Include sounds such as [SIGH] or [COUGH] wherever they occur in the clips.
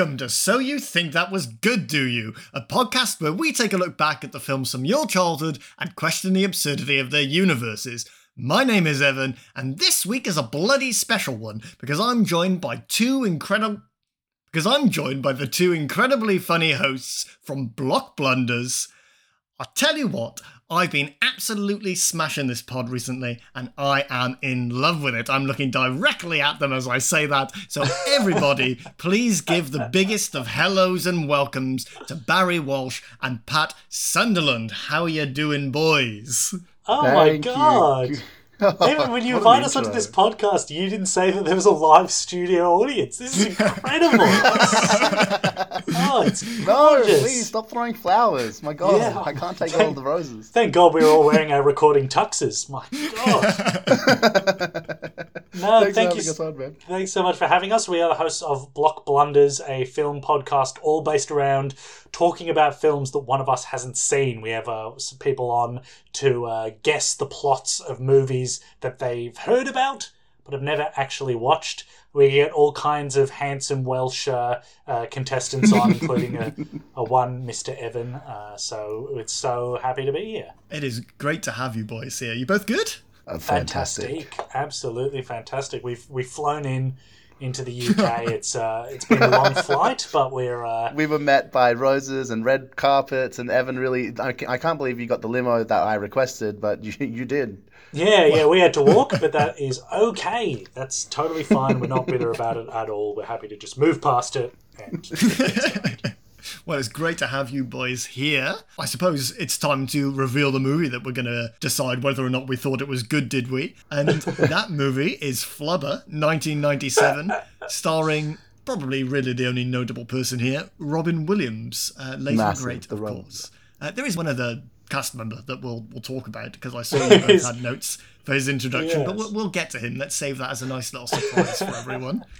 Welcome to So You Think That Was Good, Do You? A podcast where we take a look back at the films from your childhood and question the absurdity of their universes. My name is Evan, and this week is a bloody special one because I'm joined by two incredible. Because I'm joined by the two incredibly funny hosts from Blockblunders. I tell you what, I've been absolutely smashing this pod recently, and I am in love with it. I'm looking directly at them as I say that. So, everybody, [LAUGHS] please give the biggest of hellos and welcomes to Barry Walsh and Pat Sunderland. How are you doing, boys? Oh my god! [LAUGHS] Even when you invited us onto this podcast, you didn't say that there was a live studio audience. This is incredible. [LAUGHS] oh, it's No, please stop throwing flowers. My God, Yeah. I can't take all the roses. Thank God we were all wearing our recording tuxes. My [LAUGHS] God. No, Thanks thank for you. having us on, man. Thanks so much for having us. We are the hosts of Blockblunders, a film podcast all based around talking about films that one of us hasn't seen. We have uh, some people on to uh, guess the plots of movies that they've heard about but have never actually watched. We get all kinds of handsome Welsh uh, uh, contestants on, including a, [LAUGHS] a one Mr. Evan. Uh, so it's so happy to be here. It is great to have you boys here. You both good? Uh, fantastic. absolutely fantastic. We've we've flown in into the UK. [LAUGHS] it's uh, it's been a long flight, but we're uh, We were met by roses and red carpets, and Evan really. I I can't believe you got the limo that I requested, but [LAUGHS] you, you did. yeah yeah we had to walk, but that is okay. That's totally fine. We're not bitter about it at all. We're happy to just move past it. And [LAUGHS] Well, it's great to have you boys here. I suppose it's time to reveal the movie that we're going to decide whether or not we thought it was good, did we? And [LAUGHS] that movie is Flubber, 1997, starring probably really the only notable person here, Robin Williams. Uh, late Massive, great, of Robin. course. Uh, there is one other cast member that we'll we'll talk about because I saw [LAUGHS] you both had notes for his introduction, but we'll, we'll get to him. Let's save that as a nice little surprise for everyone. [LAUGHS]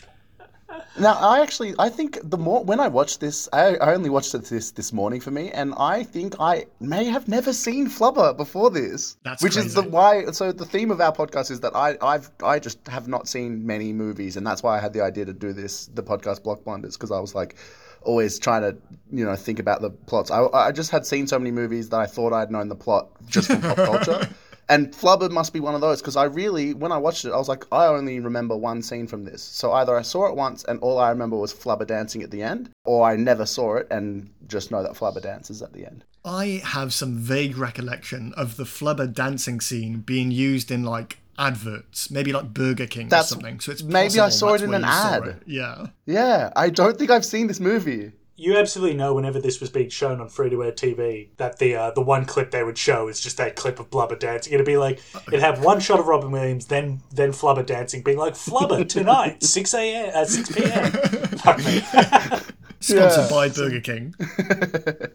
Now, I actually, I think the more when I watched this, I, I only watched it this this morning for me, and I think I may have never seen Flubber before this. That's which is the why. So the theme of our podcast is that I I've I just have not seen many movies, and that's why I had the idea to do this the podcast Blockblunders because I was like always trying to you know think about the plots. I I just had seen so many movies that I thought I'd known the plot just from pop culture. [LAUGHS] And Flubber must be one of those because I really, when I watched it, I was like, I only remember one scene from this. So either I saw it once and all I remember was Flubber dancing at the end, or I never saw it and just know that Flubber dances at the end. I have some vague recollection of the flubber dancing scene being used in like adverts, maybe like Burger King That's- or something. So it's maybe I saw it in an ad. Yeah. Yeah, I don't think I've seen this movie. You absolutely know whenever this was being shown on free to air TV that the uh, the one clip they would show is just that clip of Flubber dancing. It'd be like it'd have one shot of Robin Williams, then then Flubber dancing, being like Flubber [LAUGHS] tonight, six a.m. at six p.m. [LAUGHS] Fuck me. [LAUGHS] Sponsored Yeah. by Burger King.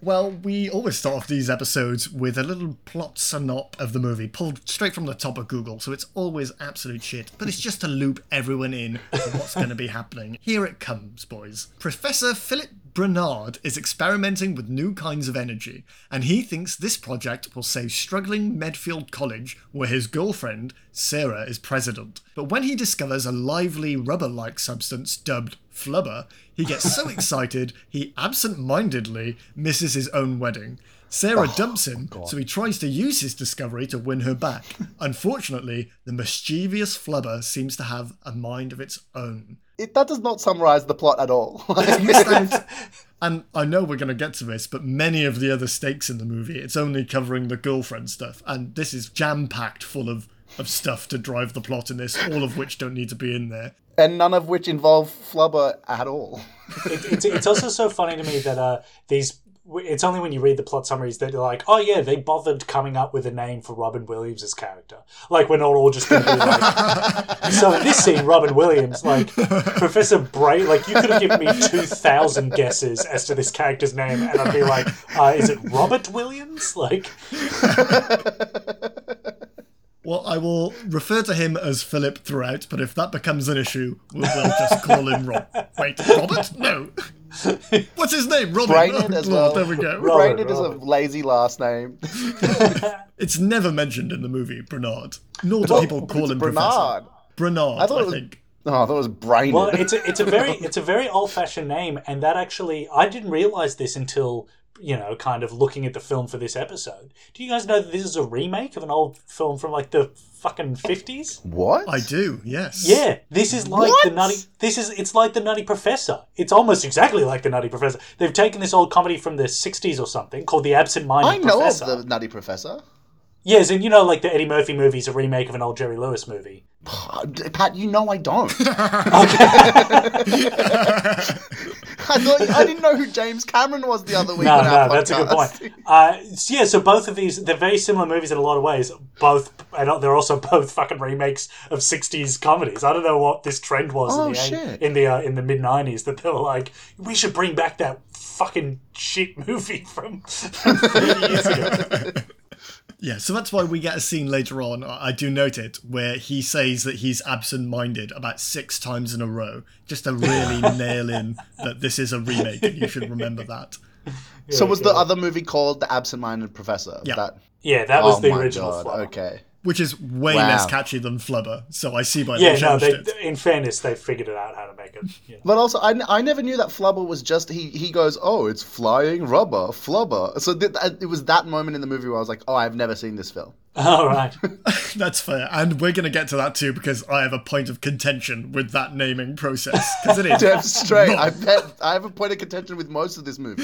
well, we always start off these episodes with a little plot synop of the movie, pulled straight from the top of Google, so it's always absolute shit. But it's just to loop everyone in for what's going to be happening. Here it comes, boys. Professor Philip Brainard is experimenting with new kinds of energy, and he thinks this project will save struggling Medfield College, where his girlfriend, Sarah, is president. But when he discovers a lively rubber like substance dubbed flubber, he gets so [LAUGHS] excited he absent mindedly misses his own wedding. Sarah dumps him, so he tries to use his discovery to win her back. [LAUGHS] Unfortunately, the mischievous flubber seems to have a mind of its own. It, that does not summarize the plot at all. [LAUGHS] And I know we're going to get to this, but many of the other stakes in the movie, it's only covering the girlfriend stuff, and this is jam packed full of, of stuff to drive the plot in this, all of which don't need to be in there. and none of which involve Flubber at all. it, it's, it's also so funny to me that uh, these. It's only when you read the plot summaries that you're like, oh yeah, they bothered coming up with a name for Robin Williams' character. Like we're not all just going to be like. [LAUGHS] so in this scene, Robin Williams, like Professor Bray, like you could have given me two thousand guesses as to this character's name, and I'd be like, uh, is it Robert Williams? Like, [LAUGHS] Well, I will refer to him as Philip throughout, but if that becomes an issue, we'll, we'll just call him Rob. [LAUGHS] Wait, Robert? No. What's his name? Robin. Brainard Oh, as well. There we go. Rob- Brainard is a lazy last name. [LAUGHS] It's never mentioned in the movie, Bernard. Nor do people call him Bernard. Professor. Bernard, I, thought it was think. Oh, I thought it was brain. Well, it's a, it's a very it's a very old fashioned name, and that actually I didn't realize this until you know, kind of looking at the film for this episode. Do you guys know that this is a remake of an old film from like the fucking fifties? what? I do, yes. Yeah, this is like the Nutty. This is it's like the Nutty Professor. It's almost exactly like the Nutty Professor. They've taken this old comedy from the '60s or something called The Absent Minded I know Professor. of the Nutty Professor. Yes, and you know, like the Eddie Murphy movie is a remake of an old Jerry Lewis movie. Pat, you know I don't. [LAUGHS] [LAUGHS] [LAUGHS] I thought I didn't know who James Cameron was the other week. No, on our no, that's a good point. Uh, yeah, so both of these, they're very similar movies in a lot of ways. Both, and they're also both fucking remakes of '60s comedies. I don't know what this trend was Oh, in the shit. in the uh, in the mid '90s that they were like, we should bring back that fucking shit movie [LAUGHS] from, from 30 years ago. [LAUGHS] Yeah, so that's why we get a scene later on, I I do note it, where he says that he's absent minded about six times in a row, just to really [LAUGHS] nail in that this is a remake and you should remember that. So was Yeah, the other movie called The Absent-Minded Professor? Yeah. That, Yeah, that was oh the my original. god. Okay. Which is way Wow. less catchy than Flubber, so I see why Yeah, they no. They, it. in fairness, they figured it out how to make it. You know. But also, I, I never knew that Flubber was just he. He goes, "Oh, it's flying rubber, Flubber." So th- th- it was that moment in the movie where I was like, "Oh, I've never seen this film." [LAUGHS] All right. [LAUGHS] That's fair, and we're going to get to that too because I have a point of contention with that naming process, because it is. [LAUGHS] Jeff straight. wrong. I bet I have a point of contention with most of this movie.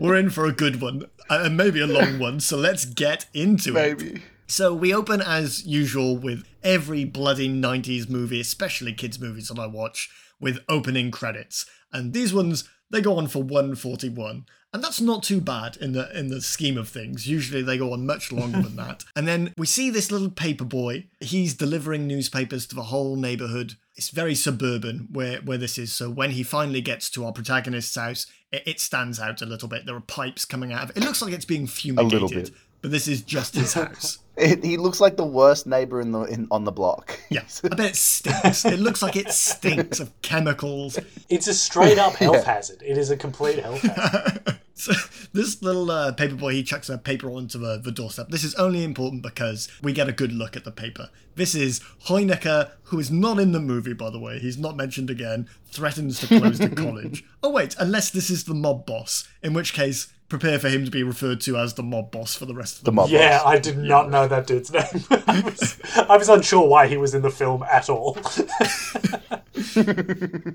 We're in for a good one, uh, and maybe a long one, so let's get into it. Maybe. So we open as usual with every bloody 90s movie, especially kids' movies that I watch, with opening credits. And these ones, they go on for 141. And that's not too bad in the in the scheme of things. Usually they go on much longer than that. [LAUGHS] And then we see this little paper boy. He's delivering newspapers to the whole neighborhood. It's very suburban where, where this is. So when he finally gets to our protagonist's house, it, it stands out a little bit. There are pipes coming out of it. It looks like it's being fumigated. A little bit. But this is just his [LAUGHS] house. It, he looks like the worst neighbor in the in, on the block. Yeah, [LAUGHS] I bet it stinks. It looks like it stinks of chemicals. It's a straight up [LAUGHS] health hazard. It is a complete health hazard. [LAUGHS] So this little uh, paper boy, he chucks a paper onto the, the doorstep. This is only important because we get a good look at the paper. This is Hoenicker, who is not in the movie, by the way. He's not mentioned again. Threatens to close the college. Oh wait, unless this is the mob boss, in which case prepare for him to be referred to as the mob boss for the rest of the, The mob Yeah, boss. I did not know that dude's name. [LAUGHS] I, was, I was unsure why he was in the film at all. [LAUGHS]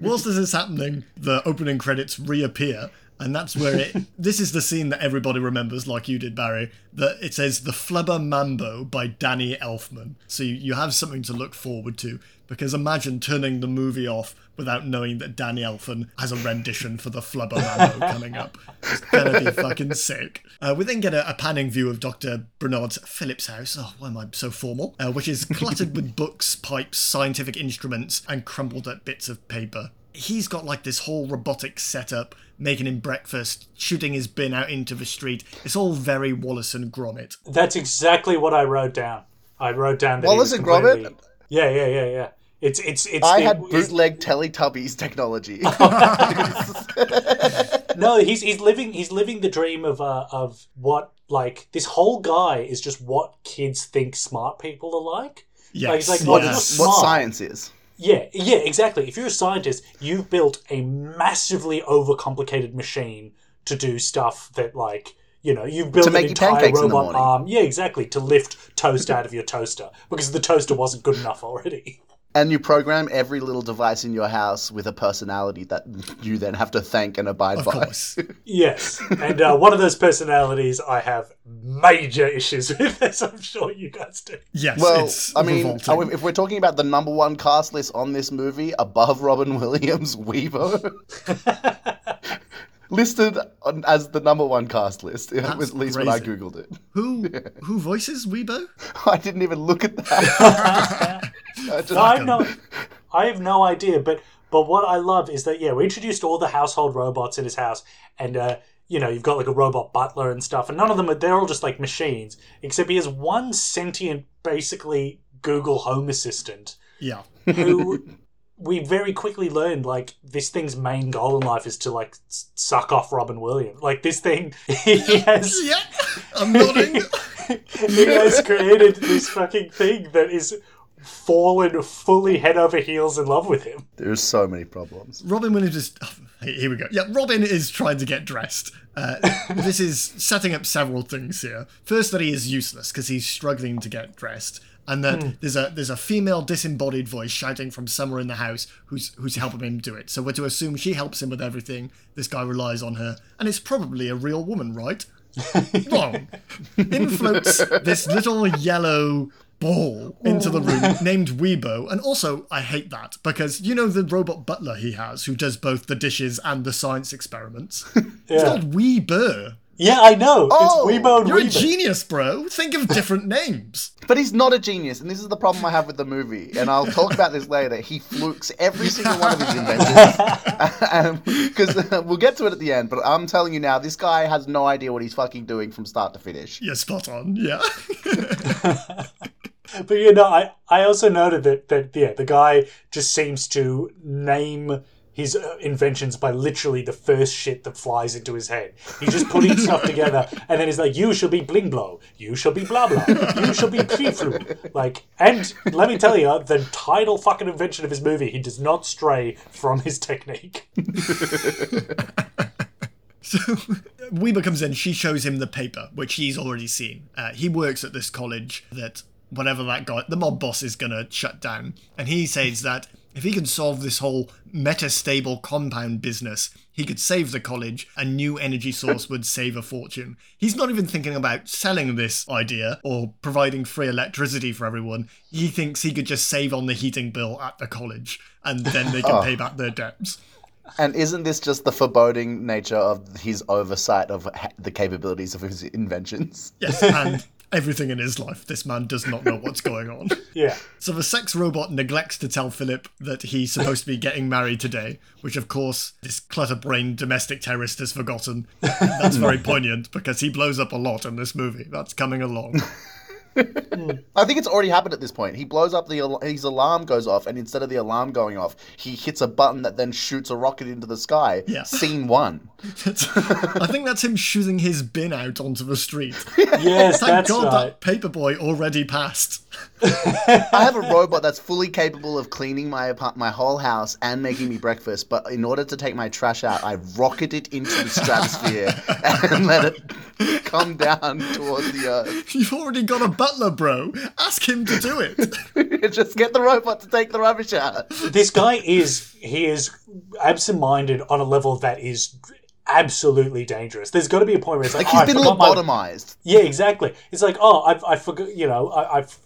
Whilst this is happening, the opening credits reappear, and that's where it. [LAUGHS] this is the scene that everybody remembers, like you did, Barry. That it says "The Flubber Mambo" by Danny Elfman. So you, you have something to look forward to. Because imagine turning the movie off without knowing that Danny Elfman has a rendition for the Flubber Mambo coming up. It's gonna be fucking sick. Uh, we then get a, a panning view of Dr. Bernard's Phillips house. Oh, why am I so formal? Uh, which is cluttered with [LAUGHS] books, pipes, scientific instruments, and crumpled up bits of paper. He's got like this whole robotic setup, making him breakfast, shooting his bin out into the street. It's all very Wallace and Gromit. That's exactly what I wrote down. I wrote down that he Wallace was and Gromit? Yeah, yeah, yeah, yeah. It's it's it's. I it- had it's- bootleg Teletubbies technology. [LAUGHS] [LAUGHS] No, he's he's living he's living the dream of uh, of what like this whole guy is just what kids think smart people are like. Yes, Like, he's like, yes. what what is- Smart. science is. Yeah, yeah, exactly. If you're a scientist, you've built a massively overcomplicated machine to do stuff that like you know you've built To an you entire pancakes in the robot arm. Yeah, exactly. To lift toast out of your toaster because the toaster wasn't good enough already. [LAUGHS] And you program every little device in your house with a personality that you then have to thank and abide Of by. course. [LAUGHS] Yes, and uh, one of those personalities I have major issues [LAUGHS] with, as I'm sure you guys do. Yes, Well, it's I mean, revolting. if we're talking about the number one cast list on this movie, above Robin [LAUGHS] Williams, Weebo, listed on, as the number one cast list. It was at least when I googled it. Who [LAUGHS] who voices Weebo? [LAUGHS] I didn't even look at that. [LAUGHS] I just- No, I have no, I have no idea. But but what I love is that yeah, we introduced all the household robots in his house, and uh, you know you've got like a robot butler and stuff, and none of them are they're all just like machines, except he has one sentient, basically Google Home Assistant Yeah. who. We very quickly learned like this thing's main goal in life is to like suck off Robin Williams. Like this thing, [LAUGHS] he has [LAUGHS] Yeah. I'm nodding. [LAUGHS] he has created this fucking thing that is fallen fully head over heels in love with him. There's so many problems. Robin Williams is. oh, here we go. Yeah, Robin is trying to get dressed. Uh, this is setting up several things here. First, that he is useless because he's struggling to get dressed, and that hmm. there's a there's a female disembodied voice shouting from somewhere in the house who's who's helping him do it. So we're to assume she helps him with everything. This guy relies on her, and it's probably a real woman, right? [LAUGHS] Wrong. In floats this little yellow ball into the room oh. named Weebo. And also, I hate that because you know the robot butler he has who does both the dishes and the science experiments? [LAUGHS] It's Yeah, called Weeber. Yeah I know. Oh, it's Weebo and You're a genius, bro. Think of different names. [LAUGHS] But he's not a genius, and this is the problem I have with the movie. And I'll talk about this later. He flukes every single one of his inventions. [LAUGHS] Um, because uh, we'll get to it at the end, but I'm telling you now, this guy has no idea what he's fucking doing from start to finish. Yeah, spot on. Yeah. [LAUGHS] But you know, I, I also noted that that yeah, the guy just seems to name his uh, inventions by literally the first shit that flies into his head. He's just putting [LAUGHS] stuff together, and then he's like, "You shall be bling blow. You shall be blah blah. You shall be tree flu." Like, and let me tell you, the title fucking invention of his movie, he does not stray from his technique. [LAUGHS] So Weebo comes in, she shows him the paper, which he's already seen. Uh, he works at this college that whatever that guy, the mob boss is going to shut down. And he says that if he can solve this whole metastable compound business, he could save the college. A new energy source would save a fortune. He's not even thinking about selling this idea or providing free electricity for everyone. He thinks he could just save on the heating bill at the college and then they can ah. pay back their debts. And isn't this just the foreboding nature of his oversight of the capabilities of his inventions? Yes, and everything in his life. This man does not know what's going on. [LAUGHS] Yeah. So the sex robot neglects to tell Philip that he's supposed to be getting married today, which of course this clutter-brained domestic terrorist has forgotten. That's very [LAUGHS] poignant because he blows up a lot in this movie. That's coming along. [LAUGHS] Hmm. I think it's already happened at this point. He blows up the al- his alarm goes off, and instead of the alarm going off, he hits a button that then shoots a rocket into the sky. Yeah. Scene one. I think that's him shooting his bin out onto the street. [LAUGHS] Yes, Thank that's God right. that paperboy already passed. [LAUGHS] I have a robot that's fully capable of cleaning my apart- my whole house and making me breakfast. But in order to take my trash out, I rocket it into the stratosphere [LAUGHS] and let it [LAUGHS] come down towards the earth. [LAUGHS] You've already got a butler, bro. Ask him to do it. [LAUGHS] Just get the robot to take the rubbish out. this guy is he is absent-minded on a level that is absolutely dangerous. There's got to be a point where it's like, Like oh, he's I been forgot my- Yeah, exactly. It's like, oh, I've, I forgot, you know, I, I've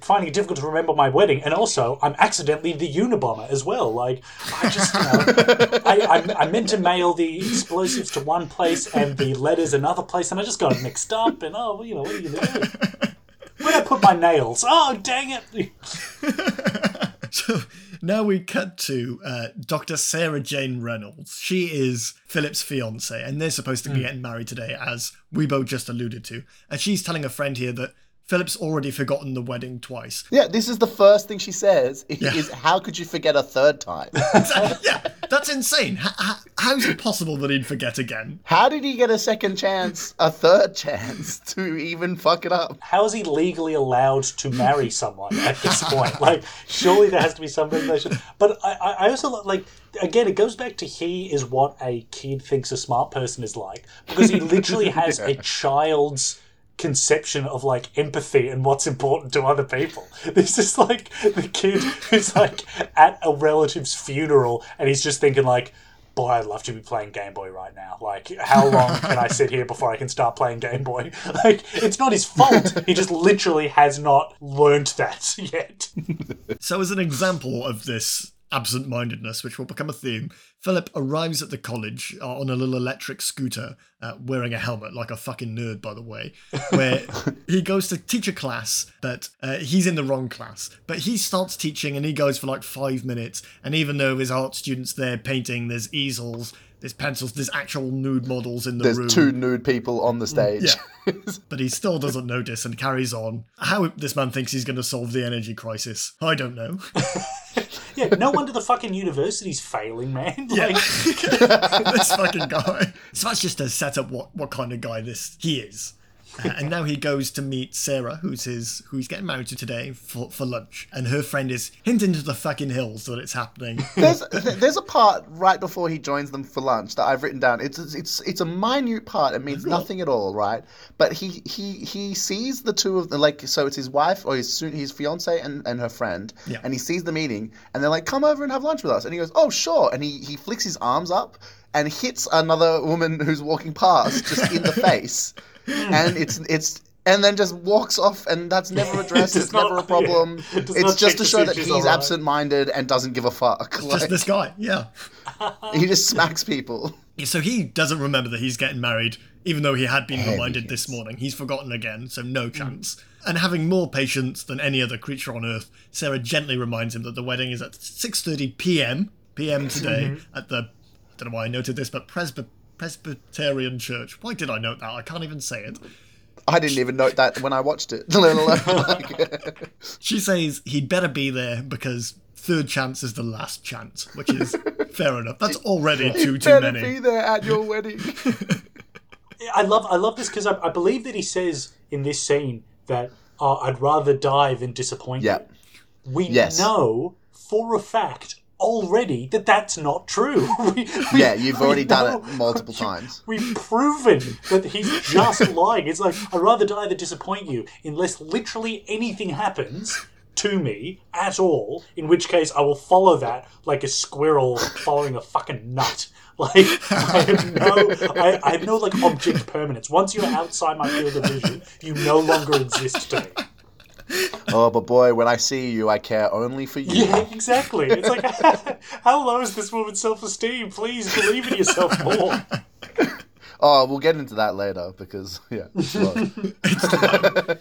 finding it difficult to remember my wedding, and also I'm accidentally the Unabomber as well. Like, I just, you know, I, I, I meant to mail the explosives to one place and the letters another place, and I just got it mixed up. And oh, well, you know, what are you gonna? [LAUGHS] Where'd I put my nails? Oh, dang it! So [LAUGHS] now we cut to uh, Dr. Sarah Jane Reynolds. She is Philip's fiance, and they're supposed to be getting married today, as we both just alluded to. And she's telling a friend here that Philip's already forgotten the wedding twice. Yeah, this is the first thing she says [LAUGHS] is how could you forget a third time? [LAUGHS] yeah, that's insane. H- h- how's it possible that he'd forget again? How did he get a second chance, a third chance [LAUGHS] to even fuck it up? How is he legally allowed to marry someone at this point? Like, surely there has to be some regulation. But I, I I also like again. It goes back to he is what a kid thinks a smart person is like because he literally has a child's conception of like empathy and what's important to other people. [LAUGHS] This is like the kid who's like at a relative's funeral and he's just thinking like. Boy, I'd love to be playing Game Boy right now. Like, how long can I sit here before I can start playing Game Boy? [LAUGHS] Like, it's not his fault. He just literally has not learned that [LAUGHS] yet. So, as an example of this absent mindedness, which will become a theme, Philip arrives at the college uh, on a little electric scooter, uh, wearing a helmet, like a fucking nerd, by the way, where [LAUGHS] he goes to teach a class, but uh, he's in the wrong class. But he starts teaching and he goes for like five minutes. And even though his art students there painting, there's easels, there's pencils, there's actual nude models in the room. There's two nude people on the stage. Yeah. [LAUGHS] but he still doesn't notice and carries on. How this man thinks he's going to solve the energy crisis, I don't know. [LAUGHS] Yeah, no wonder the fucking university's failing, man. Like, [LAUGHS] this fucking guy. So that's just to set up what, what kind of guy this he is. Uh, and now he goes to meet Sarah, who's his who he's getting married to today for, for lunch. And her friend is hinting to the fucking hills that it's happening. [LAUGHS] There's there's a part right before he joins them for lunch that I've written down. It's it's it's a minute part. It means nothing at all, right? But he he he sees the two of them like so it's his wife or his soon his fiance and, and her friend, Yeah. and he sees the meeting and they're like, "Come over and have lunch with us," and he goes, "Oh sure," and he he flicks his arms up and hits another woman who's walking past just in the [LAUGHS] face, Hmm. and it's it's. And then just walks off, and that's [LAUGHS] never addressed. [LAUGHS] It's not- never a problem. yeah. It's just to show that he's absent-minded and doesn't give a fuck. Just this guy, yeah. [LAUGHS] he just smacks people. So he doesn't remember that he's getting married, even though he had been Heavy reminded this morning. He's forgotten again, so no hmm. chance. And having more patience than any other creature on Earth, Sarah gently reminds him that the wedding is at 6:30 p.m. p.m. today mm-hmm. at the I don't know why I noted this, but Presby- Presbyterian Church. Why did I note that? I can't even say it. I didn't even note that when I watched it. let alone, like- She says he'd better be there because third chance is the last chance, which is [LAUGHS] fair enough. That's already too too better many. be there at your [LAUGHS] wedding. I love I love this because I, I believe that he says in this scene that oh, I'd rather die than disappoint yeah. you. We Yes. know for a fact already that that's not true. [LAUGHS] We- we- Yeah, you've already done know- it multiple times. We've proven that he's just [LAUGHS] lying. It's like I'd rather die than disappoint you, unless literally anything happens to me at all. In which case, I will follow that like a squirrel following a fucking nut. [LAUGHS] Like I have no, I, I have no like object permanence. Once you're outside my field of vision, you no longer exist to me. [LAUGHS] Oh, but boy, when I see you, I care only for you. Yeah, exactly. It's like, [LAUGHS] how low is this woman's self-esteem? Please believe in yourself more. [LAUGHS] Oh, we'll get into that later because yeah.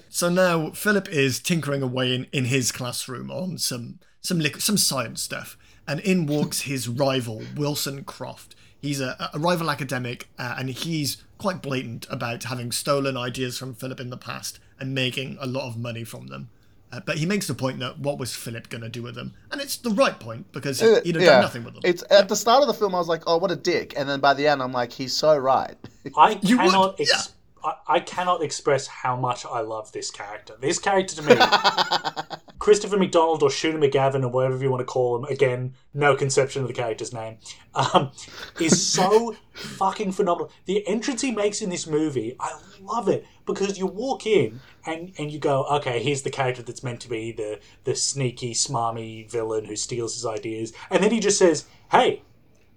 So now Philip is tinkering away in, in his classroom on some some lic- some science stuff, and in walks his rival Wilson Croft. He's a, a rival academic, uh, and he's quite blatant about having stolen ideas from Philip in the past and making a lot of money from them. Uh, but he makes the point that what was Philip going to do with them? And it's the right point because he'd have done nothing with them. It's at the start of the film. I was like, "Oh, what a dick," and then by the end, I'm like, "He's so right." [LAUGHS] I You would, cannot ex- I, I cannot express how much I love this character. This character to me, [LAUGHS] Christopher McDonald or Shooter McGavin or whatever you want to call him, again, no conception of the character's name, um, is so [LAUGHS] fucking phenomenal. The entrance he makes in this movie, I love it because you walk in and, and you go, okay, here's the character that's meant to be the, the sneaky, smarmy villain who steals his ideas. And then he just says, hey,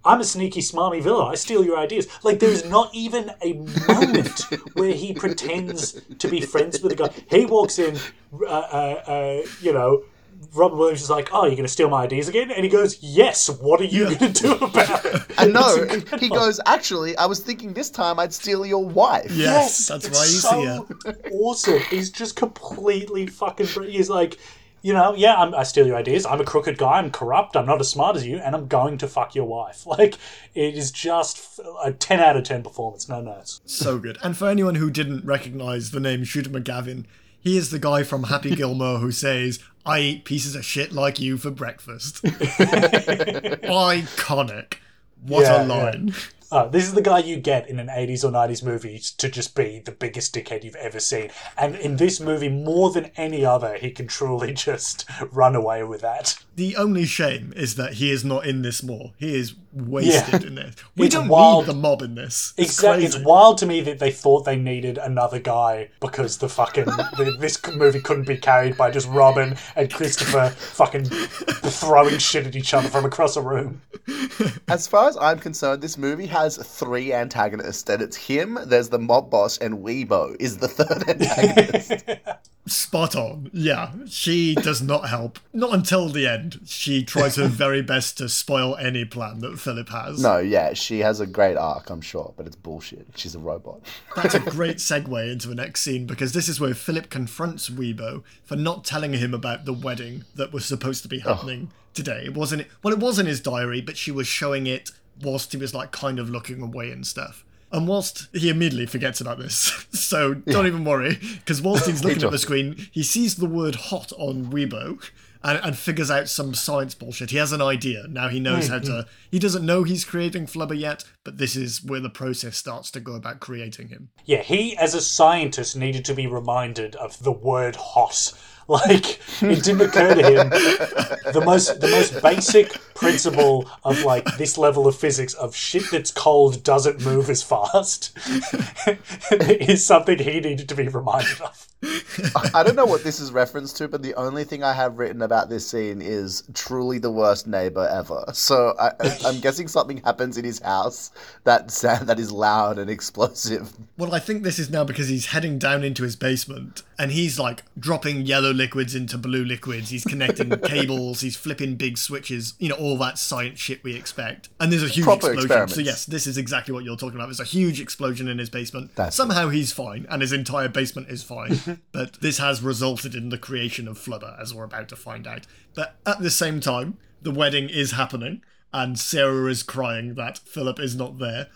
I'm a sneaky, smarmy villain. I steal your ideas. Like, there's not even a moment [LAUGHS] where he pretends to be friends with the guy. He walks in, uh, uh, uh, you know, Robin Williams is like, "Oh, you're going to steal my ideas again?" And he goes, "Yes. What are you going to do [LAUGHS] about it?" [LAUGHS] And no, he goes, "Actually, I was thinking this time I'd steal your wife." yes, that's it's why you see her. awesome. He's just completely fucking. br- He's like, you know, yeah, I'm, I steal your ideas. I'm a crooked guy. I'm corrupt. I'm not as smart as you, and I'm going to fuck your wife. [LAUGHS] Like, it is just f- a ten out of ten performance. No notes. So good. And for anyone who didn't recognize the name Shooter McGavin, he is the guy from Happy Gilmore who says, I eat pieces of shit like you for breakfast. [LAUGHS] Iconic. What Yeah, a line. Uh, this is the guy you get in an 80s or 90s movie to just be the biggest dickhead you've ever seen. And in this movie, more than any other, he can truly [LAUGHS] just run away with that. The only shame is that he is not in this more. He is wasted Yeah. in this. [LAUGHS] We It's don't wild. need the mob in this. It's Exactly. It's wild to me that they thought they needed another guy because the fucking [LAUGHS] the, this movie couldn't be carried by just Robin and Christopher fucking throwing shit at each other from across a room. As far as I'm concerned, this movie has three antagonists, and it's him. There's the mob boss, and Weebo is the third [LAUGHS] antagonist. Spot on. Yeah. She does not help. Not until the end. She tries her very best to spoil any plan that Philip has. no, yeah, she has a great arc, I'm sure, but it's bullshit. She's a robot. That's a [LAUGHS] great segue into the next scene because this is where Philip confronts Weebo for not telling him about the wedding that was supposed to be oh. happening today. It wasn't well, it was in his diary, but she was showing it whilst he was like kind of looking away and stuff. And whilst he immediately forgets about this, [LAUGHS] so don't even worry, because whilst he's [LAUGHS] looking at the screen, he sees the word hot on Weebo, and, and figures out some science bullshit. He has an idea. Now he knows how to. Mm-hmm. He doesn't know he's creating Flubber yet, but this is where the process starts to go about creating him. Yeah, he as a scientist needed to be reminded of the word hot. [LAUGHS] Like it didn't occur to him the most the most basic principle of like this level of physics of shit that's cold doesn't move as fast [LAUGHS] is something he needed to be reminded of. I don't know what this is reference to, but the only thing I have written about this scene is truly the worst neighbor ever. So I, I'm guessing something happens in his house that that is loud and explosive. Well, I think this is now because he's heading down into his basement and he's like dropping yellow liquids into blue liquids. He's connecting [LAUGHS] cables. He's flipping big switches. You know all that science shit we expect. And there's a huge Proper explosion. So yes, this is exactly what you're talking about. There's a huge explosion in his basement. That's Somehow he's fine, and his entire basement is fine. [LAUGHS] but this has resulted in the creation of Flubber, as we're about to find out. But at the same time, the wedding is happening, and Sarah is crying that Philip is not there.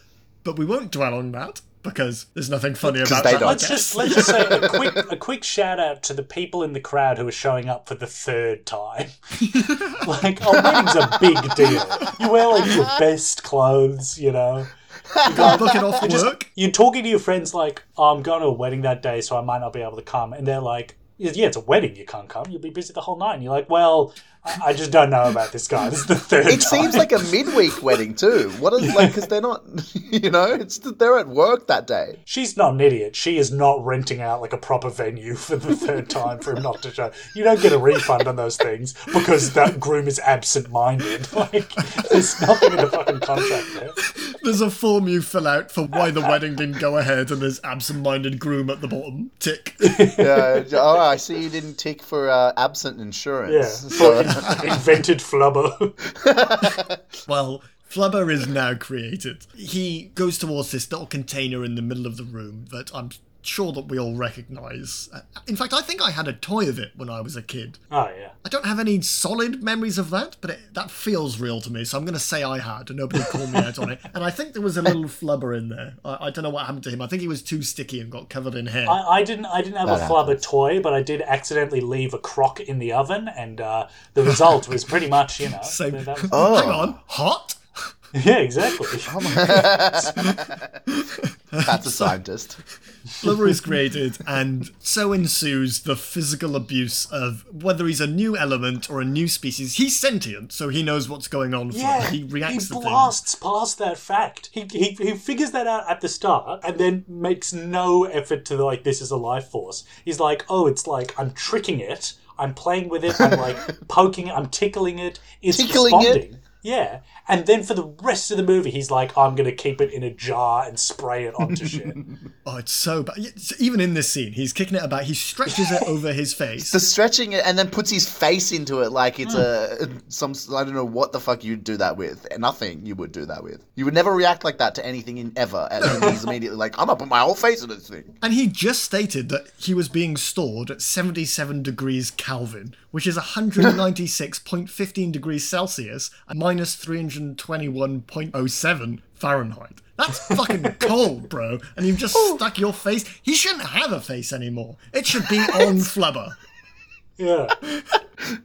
But we won't dwell on that because there's nothing funny about that. don't. Let's just let's just say a quick a quick shout out to the people in the crowd who are showing up for the third time. [LAUGHS] like a wedding's a big deal. You wear like your best clothes, you know. You book it off work. You're talking to your friends like, oh, I'm going to a wedding that day, so I might not be able to come. And they're like, yeah, it's a wedding, you can't come. You'll be busy the whole night. And you're like, well, I I just don't know about this guy. [LAUGHS] This is the third It time. seems like a midweek wedding too. What is like because they're not, [LAUGHS] you know, it's they're at work that day. She's not an idiot. She is not renting out like a proper venue for the third time for him not to show. You don't get a refund on those things because that groom is absent-minded. [LAUGHS] Like, there's nothing in the fucking contract there. There's a form you fill out for why the wedding didn't go ahead, and there's absent-minded groom at the bottom. Tick. Yeah. oh, I see you didn't tick for uh, absent insurance. Yeah, So- [LAUGHS] invented flubber. [LAUGHS] Well, Flubber is now created. He goes towards this little container in the middle of the room that I'm sure that we all recognise. Uh, In fact, I think I had a toy of it when I was a kid. Oh yeah. I don't have any solid memories of that, but it, that feels real to me, so I'm going to say I had, and nobody called me out on it. And I think there was a little [LAUGHS] flubber in there. I, I don't know what happened to him. I think he was too sticky and got covered in hair. I, I didn't. I didn't have a That flubber happens. toy, but I did accidentally leave a crock in the oven, and uh, the result was pretty much, you know. [LAUGHS] So- that was- Oh. Hang on, hot? [LAUGHS] yeah, exactly. [LAUGHS] Oh [LAUGHS] That's a scientist. Flubber is created, and so ensues the physical abuse of whether he's a new element or a new species. He's sentient, so he knows what's going on. Flubber. Yeah, he reacts to things. blasts past that fact. He, he he figures that out at the start, and then makes no effort to like this is a life force. He's like, oh, it's like I'm tricking it. I'm playing with it. I'm like poking. it, I'm tickling it. It's Tickling it? responding. Yeah, and then for the rest of the movie, he's like, I'm gonna keep it in a jar and spray it onto [LAUGHS] shit. Oh, it's so bad. Even in this scene, he's kicking it about. He stretches it over his face. The stretching it and then puts his face into it like it's a hmm. some I don't know what the fuck you'd do that with. Nothing you would do that with. You would never react like that to anything in ever. And then he's [LAUGHS] immediately like, I'm gonna put my whole face in this thing. And he just stated that he was being stored at 77 degrees Kelvin, which is 196.15 degrees Celsius and minus 321.07 Fahrenheit. That's [LAUGHS] fucking cold, bro. And you've just stuck your face. He shouldn't have a face anymore. It should be [LAUGHS] on flubber. Yeah.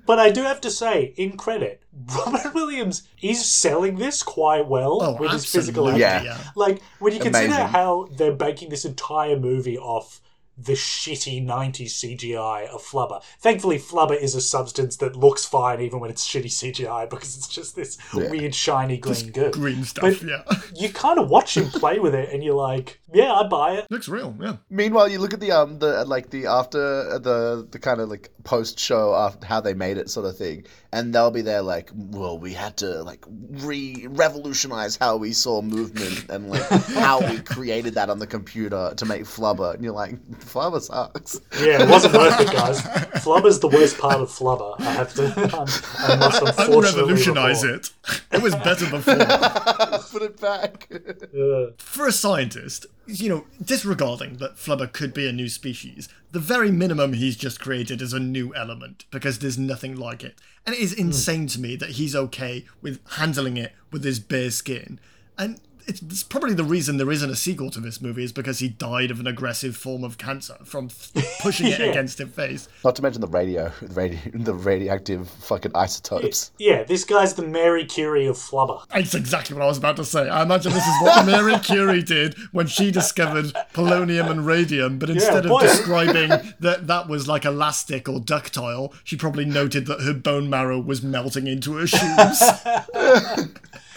But I do have to say, in credit, Robert [LAUGHS] Williams is selling this quite well Oh, with his physical acting. Yeah. Like, when you consider Amazing. how they're banking this entire movie off the shitty 90s CGI of Flubber. Thankfully, Flubber is a substance that looks fine even when it's shitty CGI because it's just this weird, shiny green goo. Green stuff, But yeah. you kind of watch him play with it and you're like, yeah, I buy it. Looks real, yeah. Meanwhile, you look at the um the like the after the the kind of like post show after how they made it sort of thing, and they'll be there like, well, we had to like re revolutionize how we saw movement and like [LAUGHS] how we created that on the computer to make Flubber, and you're like, Flubber sucks. Yeah, it wasn't worth it, guys. Flubber's the worst part of Flubber. I have to. I'm, I must [LAUGHS] unfortunately Revolutionize report. it. It was better before. [LAUGHS] Put it back. Yeah. For a scientist, you know, disregarding that Flubber could be a new species, the very minimum he's just created is a new element because there's nothing like it. And it is hmm. insane to me that he's okay with handling it with his bare skin. And it's, it's probably the reason there isn't a sequel to this movie is because he died of an aggressive form of cancer from th- pushing it [LAUGHS] Yeah. against his face. Not to mention the radio, the, radio, [LAUGHS] the radioactive fucking isotopes. Yeah, this guy's the Mary Curie of flubber. That's exactly what I was about to say. I imagine this is what [LAUGHS] Mary Curie did when she discovered polonium and radium, but instead boy. of describing that that was like elastic or ductile, she probably noted that her bone marrow was melting into her shoes.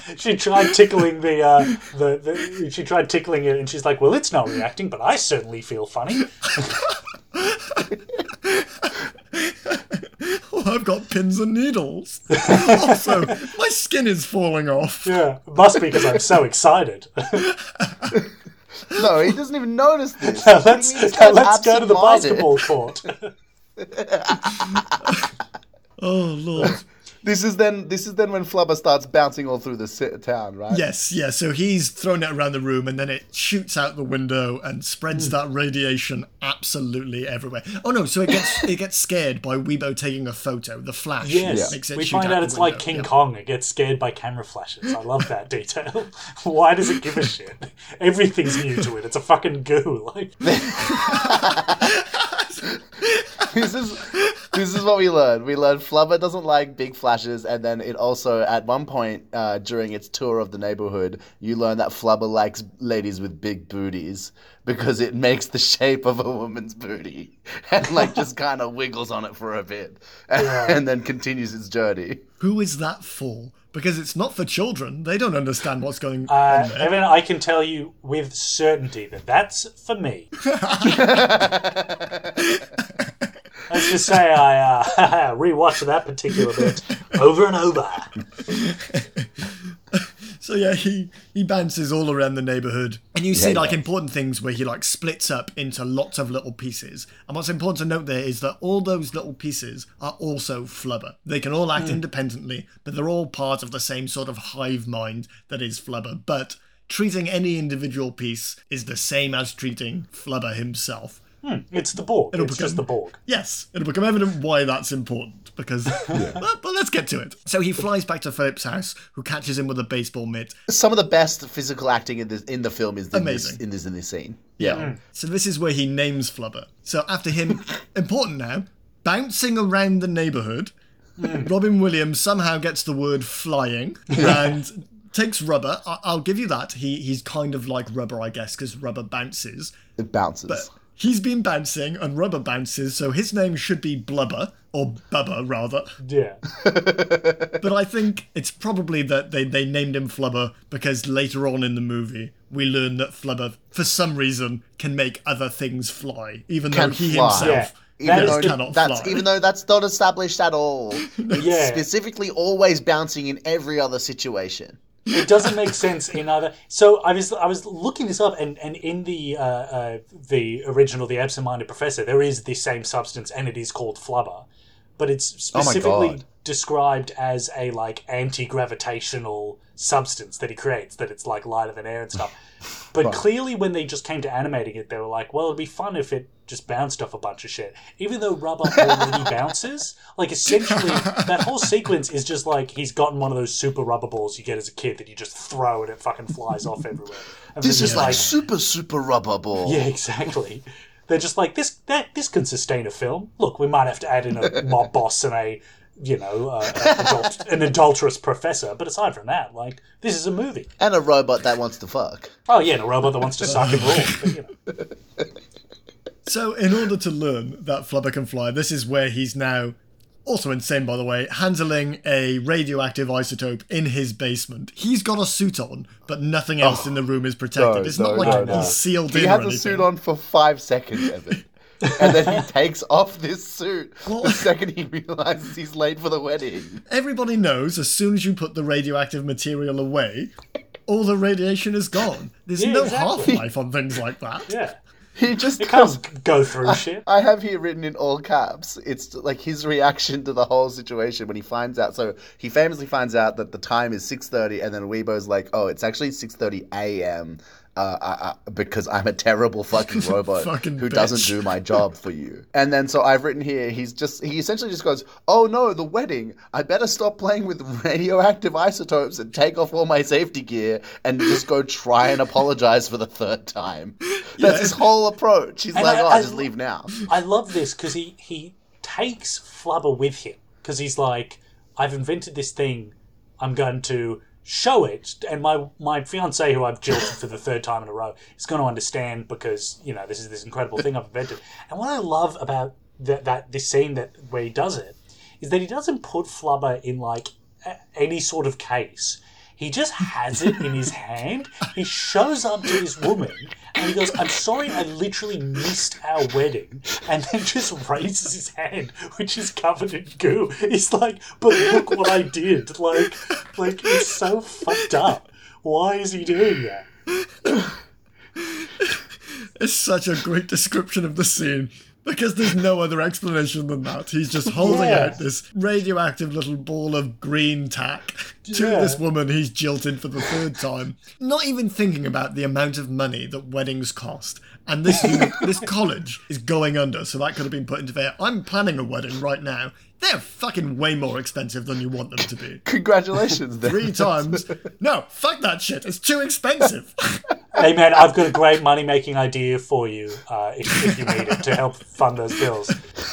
[LAUGHS] She tried tickling the, uh, the, the. She tried tickling it, and she's like, "Well, it's not reacting, but I certainly feel funny." [LAUGHS] [LAUGHS] oh, I've got pins and needles. also, my skin is falling off. Yeah, it must be because I'm so excited. No, he doesn't even notice this. Now What let's now let's go to the absent-minded? basketball court. Oh lord. This is then. This is then when Flubber starts bouncing all through the town, right? Yes, yeah. So he's thrown it around the room, and then it shoots out the window and spreads hmm. that radiation absolutely everywhere. Oh no! So it gets [LAUGHS] it gets scared by Weebo taking a photo. The flash Yes, makes it we shoot find out the it's like. King Yeah. Kong. It gets scared by camera flashes. I love that detail. [LAUGHS] Why does it give a shit? Everything's new to it. It's a fucking goo. Like, [LAUGHS] this is this is what we learned. We learned Flubber doesn't like big flashes, and then it also at one point uh, during its tour of the neighborhood, you learn that Flubber likes ladies with big booties because it makes the shape of a woman's booty [LAUGHS] and like just [LAUGHS] kind of wiggles on it for a bit, and, [LAUGHS] and then continues its journey. Who is that for? Because it's not for children. They don't understand what's going uh, on there. Evan, I can tell you with certainty that that's for me. [LAUGHS] Let's just say I uh, [LAUGHS] rewatched that particular bit over and over. [LAUGHS] So yeah, he he bounces all around the neighborhood, and you see he like important things where he like splits up into lots of little pieces. And what's important to note there is that all those little pieces are also flubber. They can all act hmm. independently, but they're all part of the same sort of hive mind that is flubber. But treating any individual piece is the same as treating flubber himself. Hmm. It's the Borg. It'll it's just the Borg. Yes, it'll become evident why that's important because. [LAUGHS] but, but let's get to it. So he flies back to Philip's house, who catches him with a baseball mitt, Some of the best physical acting in this in the film is in this, Amazing. in this in this scene. Yeah. Hmm. So this is where he names Flubber. So after him, [LAUGHS] important now, bouncing around the neighborhood, hmm. Robin Williams somehow gets the word flying and takes rubber. I- I'll give you that. He he's kind of like rubber, I guess, because rubber bounces. It bounces. He's been bouncing and rubber bounces, so his name should be Blubber or Bubba rather. Yeah. [LAUGHS] But I think it's probably that they, they named him Flubber because later on in the movie we learn that Flubber, for some reason, can make other things fly, even Can though he fly. himself Yeah. even That though the- cannot that's fly. even though that's not established at all. [LAUGHS] It's Yeah. specifically always bouncing in every other situation. It doesn't make sense in other. So I was I was looking this up, and, and in the uh, uh, the original, the absent-minded professor, there is the same substance, and it is called flubber, but it's Oh specifically God. described as a like anti-gravitational substance that he creates. That it's like lighter than air and stuff. But clearly, when they just came to animating it, they were like, "Well, it'd be fun if it just bounced off a bunch of shit." Even though rubber already [LAUGHS] bounces, like essentially, that whole sequence is just like he's gotten one of those super rubber balls you get as a kid that you just throw and it fucking flies off everywhere. And This is you're like super super rubber ball. yeah, exactly. They're just like this. That this can sustain a film. Look, we might have to add in a [LAUGHS] mob boss and a, you know, uh, adult, [LAUGHS] an adulterous professor. But aside from that, like this is a movie. And a robot that wants to fuck. Oh yeah, and a robot that wants to suck and rule. But, you know. [LAUGHS] So, in order to learn that Flubber can fly, this is where he's now, also insane by the way, handling a radioactive isotope in his basement. He's got a suit on, but nothing else in the room is protected. no, it's not like no, no. he's sealed He in has or a anything. suit on for five seconds, Evan. And then he takes off this suit Well- the second he realizes he's late for the wedding. Everybody knows as soon as you put the radioactive material away, all the radiation is gone. There's Yeah, no exactly. half life on things like that. Yeah, He just it comes. can't go through shit. I have here written in all caps. It's like his reaction to the whole situation when he finds out. So he famously finds out that the time is six thirty, and then Weebo's like, "Oh, it's actually six thirty a.m." uh, I, I, because I'm a terrible fucking [LAUGHS] robot Fucking who bitch. doesn't do my job for you. And then so I've written here, he's just he essentially just goes, "Oh no, the wedding! I better stop playing with radioactive isotopes and take off all my safety gear and just go try and apologize for the third time." [LAUGHS] That's his whole approach. He's And like, I- "Oh, I- just leave now." I love this because he he takes Flubber with him because he's like, I've invented this thing. I'm going to show it, and my my fiance, who I've jilted for the third time in a row, is going to understand because you know this is this incredible thing I've invented. And what I love about that that this scene that where he does it is that he doesn't put Flubber in like a- any sort of case. He just has it in his hand. He shows up to this woman and he goes, I'm sorry, I literally missed our wedding. And then just raises his hand, which is covered in goo. He's like, but look what I did. Like, like it's so fucked up. Why is he doing that? It's such a great description of the scene because there's no other explanation than that. He's just holding Yeah. out this radioactive little ball of green tack to Yeah. this woman he's jilted for the third time, [LAUGHS] not even thinking about the amount of money that weddings cost. And this [LAUGHS] this college is going under, so that could have been put into there. I'm planning a wedding right now. They're fucking way more expensive than you want them to be. [LAUGHS] Congratulations, then. Three times. No, fuck that shit. It's too expensive. Hey man, I've got a great money making idea for you uh, if, if you need it to help fund those bills.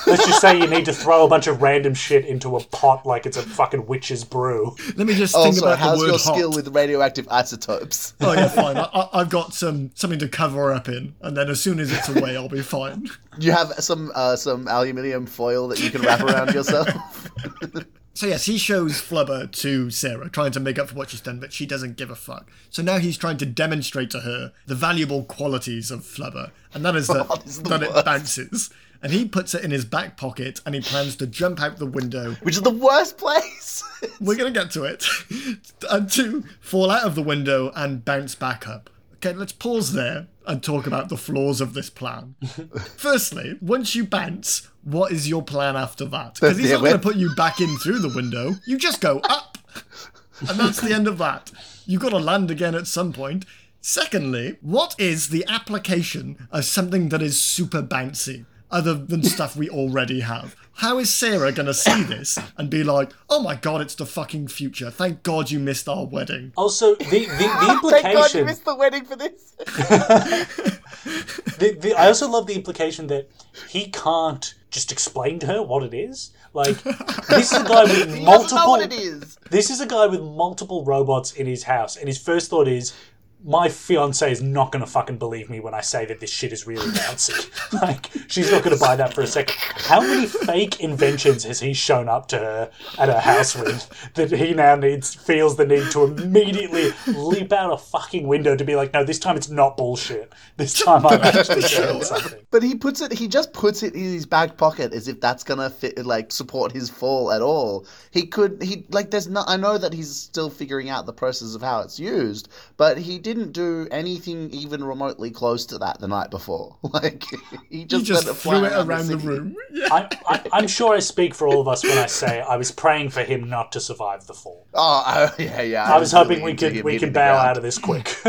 Let's just say you need to throw a bunch of random shit into a pot like it's a fucking witch's brew. Let me just think Also, about the how's word your hot. skill with radioactive isotopes? Oh yeah, [LAUGHS] fine. I, I've got some something to cover up in, and then as soon as it's away, I'll be fine. You have some uh, some aluminium foil that you can wrap around yourself? [LAUGHS] [LAUGHS] So yes, he shows Flubber to Sarah, trying to make up for what she's done, but she doesn't give a fuck. So now he's trying to demonstrate to her the valuable qualities of Flubber, and that is that, Oh, that it bounces. And he puts it in his back pocket, and he plans to jump out the window. Which is the worst place. [LAUGHS] We're gonna get to it, [LAUGHS] and to fall out of the window and bounce back up. Okay, let's pause there and talk about the flaws of this plan. [LAUGHS] Firstly, once you bounce, what is your plan after that? Because he's not going to put you back in through the window. You just go up, and that's the end of that. You've got to land again at some point. Secondly, what is the application of something that is super bouncy? Other than stuff we already have. How is Sarah gonna see this and be like, oh my god, it's the fucking future. Thank god you missed our wedding. Also, the, the, the [LAUGHS] Thank God you missed the wedding for this. [LAUGHS] the, the, I also love the implication that he can't just explain to her what it is. Like, this is a guy with [LAUGHS] He know multiple. what it is. This is a guy with multiple robots in his house, and his first thought is, my fiance is not going to fucking believe me when I say that this shit is really bouncy. [LAUGHS] like, she's not going to buy that for a second. How many fake inventions has he shown up to her at her house with that he now needs, feels the need to immediately leap out a fucking window to be like, no, this time it's not bullshit. This time I'm [LAUGHS] actually doing something. But he puts it. He just puts it in his back pocket as if that's gonna fit, like support his fall at all. He could. He like. There's not. I know that he's still figuring out the process of how it's used, but he didn't do anything even remotely close to that the night before. [LAUGHS] Like he He just, just threw it around the city. room. Yeah. [LAUGHS] I, I, I'm sure I speak for all of us when I say I was praying for him not to survive the fall. Oh, oh, yeah, yeah. I was hoping really we could him we could the bow ground. out of this quick. [LAUGHS]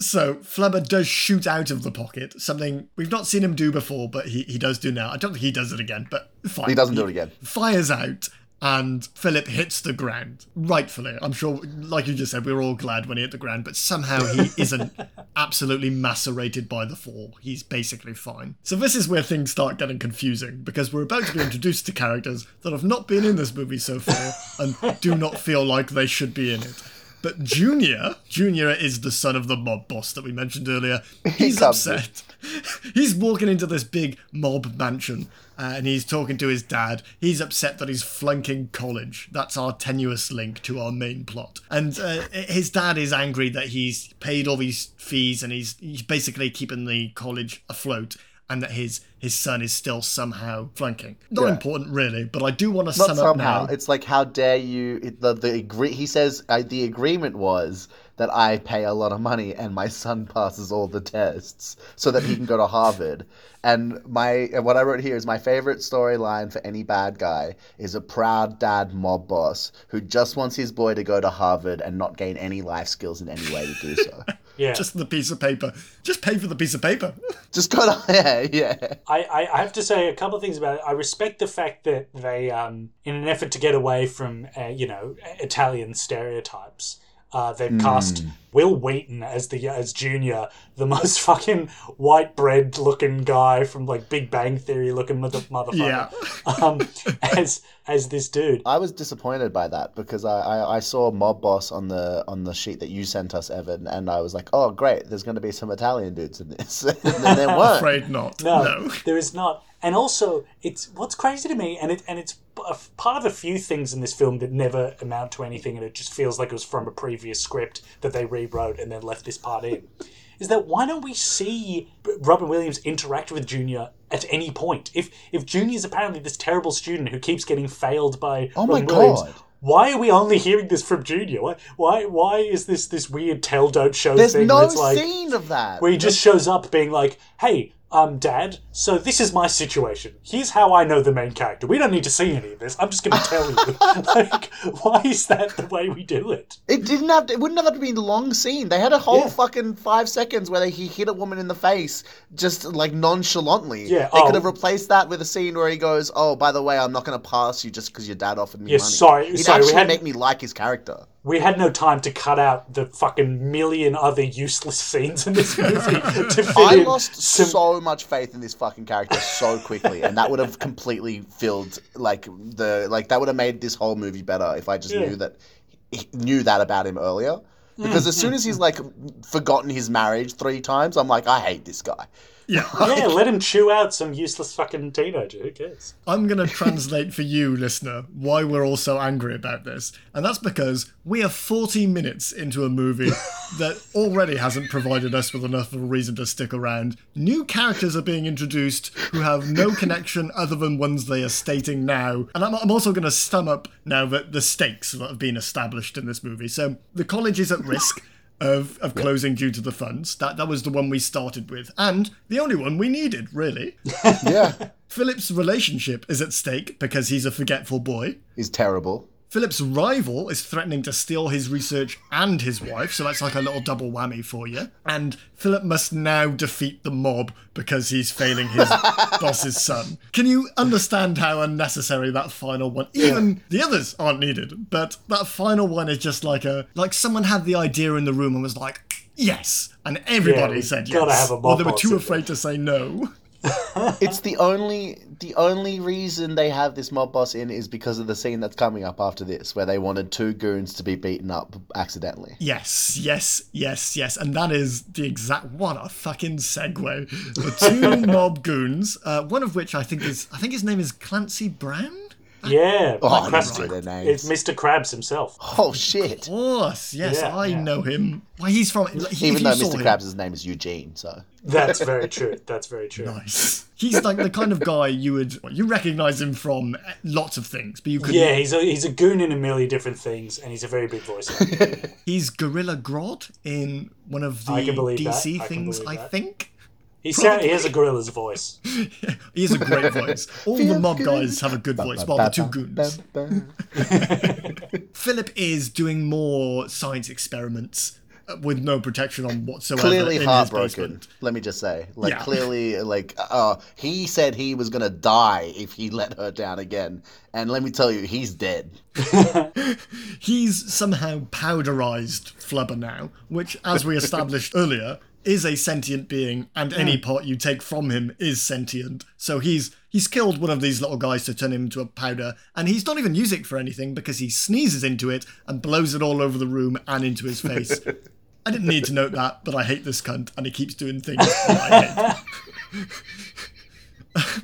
So Flubber does shoot out of the pocket, something we've not seen him do before, but he, he does do now. I don't think he does it again, but fine. He doesn't do it again. Fires out, and Philip hits the ground. Rightfully. I'm sure, like you just said, we were all glad when he hit the ground, but somehow he [LAUGHS] isn't absolutely macerated by the fall. He's basically fine. So this is where things start getting confusing, because we're about to be introduced to characters that have not been in this movie so far and do not feel like they should be in it. But Junior, Junior is the son of the mob boss that we mentioned earlier. He's in. upset. [LAUGHS] He's walking into this big mob mansion uh, and he's talking to his dad. He's upset that he's flunking college. That's our tenuous link to our main plot. And uh, his dad is angry that he's paid all these fees and he's, he's basically keeping the college afloat. And that his his son is still somehow flunking. Not Yeah. important, really, but I do want to Not sum somehow. up now. It's like, how dare you? The the agree. He says uh, the agreement was that I pay a lot of money and my son passes all the tests so that he can go to [LAUGHS] Harvard. And my and what I wrote here is my favorite storyline for any bad guy is a proud dad mob boss who just wants his boy to go to Harvard and not gain any life skills in any way to do so. [LAUGHS] Yeah. Just the piece of paper. Just pay for the piece of paper. [LAUGHS] Just go [LAUGHS] to yeah, yeah. I, I, I have to say a couple of things about it. I respect the fact that they, um, in an effort to get away from, uh, you know, Italian stereotypes, uh, they've cast Wil Wheaton as the as Junior, the [LAUGHS] most fucking white bread looking guy from like Big Bang Theory looking mother motherfucker, [LAUGHS] um, as as this dude. I was disappointed by that because I, I, I saw Mob Boss on the on the sheet that you sent us, Evan, and I was like, oh great, there's going to be some Italian dudes in this, [LAUGHS] and then there weren't. Afraid not. No, No. there is not. And also, it's what's crazy to me, and it and it's part of a few things in this film that never amount to anything, and it just feels like it was from a previous script that they rewrote and then left this part in. Is that why don't we see Robin Williams interact with Junior at any point? If if Junior's apparently this terrible student who keeps getting failed by Oh my Robin Williams, God. why are we only hearing this from Junior? Why why why is this this weird tell don't show There's thing? no it's like, scene of that. where he just shows up being like, "Hey, um, Dad, so this is my situation. Here's how I know the main character. We don't need to see any of this. I'm just going to tell you." [LAUGHS] like, why is that the way we do it? It didn't have to, it wouldn't have had to be a long scene. They had a whole Yeah. fucking five seconds where they, he hit a woman in the face just like nonchalantly. Yeah, They oh. could have replaced that with a scene where he goes, "Oh, by the way, I'm not going to pass you just because your dad offered me Yeah, money." sorry- He'd sorry, we actually had- make me like his character. We had no time to cut out the fucking million other useless [LAUGHS] scenes in this movie to [LAUGHS] fit I in lost some so much faith in this fucking character so quickly, and that would have completely filled like the like that would have made this whole movie better if I just Yeah. knew that knew that about him earlier. Because as mm. soon as he's like forgotten his marriage three times, I'm like, I hate this guy. Yeah. [LAUGHS] Yeah, [LAUGHS] let him chew out some useless fucking teenager. Who cares? I'm going to translate for you, listener, why we're all so angry about this. And that's because we are 40 minutes into a movie [LAUGHS] that already hasn't provided us with enough of a reason to stick around. New characters are being introduced who have no connection other than ones they are stating now. And I'm, I'm also going to stum up now that the stakes that have been established in this movie. So the college is at risk. Of, of closing due to the funds. That that was the one we started with, and the only one we needed, really. [LAUGHS] Yeah, Philip's relationship is at stake because he's a forgetful boy. he's terrible. Philip's rival is threatening to steal his research and his wife, so that's like a little double whammy for you. And Philip must now defeat the mob because he's failing his [LAUGHS] boss's son. Can you understand how unnecessary that final one? Even the others aren't needed, but that final one is just like a like someone had the idea in the room and was like, "Yes," and everybody Yeah, said yes, or they were too afraid to say no. [LAUGHS] [LAUGHS] It's the only the only reason they have this mob boss in is because of the scene that's coming up after this, where they wanted two goons to be beaten up accidentally. Yes, yes, yes, yes. And that is the exact what a fucking segue. The two [LAUGHS] mob goons, uh, one of which I think is I think his name is Clancy Brown? Yeah, Oh, I Krabs- didn't see their it's. Mr. Krabs himself. Oh shit! Of course, yes, Yeah, I yeah. know him. Why he's from he, Even though you saw Mr. him- Krabs' name is Eugene, so That's very true. That's very true. Nice. He's like the kind of guy you would you recognize him from lots of things, but you could Yeah, he's a he's a goon in a million different things, and he's a very big voice. actor. [LAUGHS] he's Gorilla Grodd in one of the I that. DC I things, believe I think. He sound, he has a gorilla's voice. [LAUGHS] He has a great [LAUGHS] voice. All the mob guys have a good voice, well the two goons. [LAUGHS] Philip is doing more science experiments uh, with no protection on whatsoever. Clearly in heartbroken. basement. Let me just say, like Yeah. clearly, like uh, he said he was gonna die if he let her down again, and let me tell you, he's dead. He's somehow powderized Flubber now, which, as we established earlier, is a sentient being, and any part you take from him is sentient. So he's he's killed one of these little guys to turn him into a powder, and he's not even using it for anything because he sneezes into it and blows it all over the room and into his face. [LAUGHS] I didn't need to note that, but I hate this cunt, and he keeps doing things that I hate.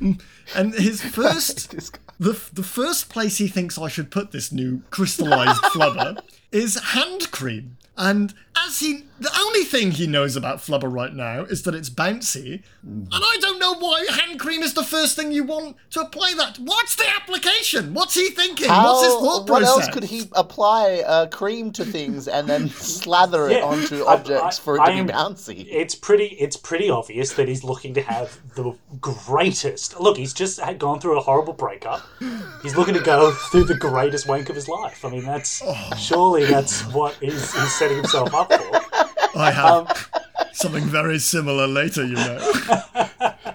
Um, and his [LAUGHS] first the, the first place he thinks I should put this new crystallized [LAUGHS] flubber is hand cream. And as he, the only thing he knows about flubber right now is that it's bouncy. And I don't know why hand cream is the first thing you want to apply that. What's the application? What's he thinking? What's his How- thought what process? else could he apply uh, cream to things and then [LAUGHS] slather it Yeah, onto I- objects I- for it I to am- be bouncy? It's pretty. It's pretty obvious that he's looking to have the greatest. Look, he's just had gone through a horrible breakup. He's looking to go through the greatest wank of his life. I mean, that's Oh. surely that's what he's, he's setting himself up for. I have um, something very similar later, you know.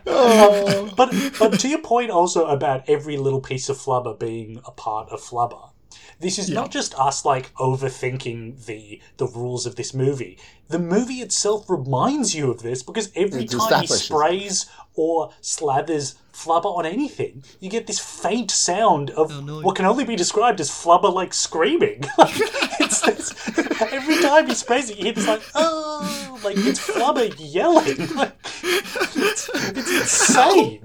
Oh. but but to your point also about every little piece of flubber being a part of flubber. This is not just us like overthinking the the rules of this movie. The movie itself reminds you of this because every It time he sprays or slathers flubber on anything, you get this faint sound of oh, no. what can only be described as flubber like screaming. [LAUGHS] it's this, [LAUGHS] every time he sprays it, you hear this like oh, like it's flubber yelling. [LAUGHS] Like, it's, it's insane.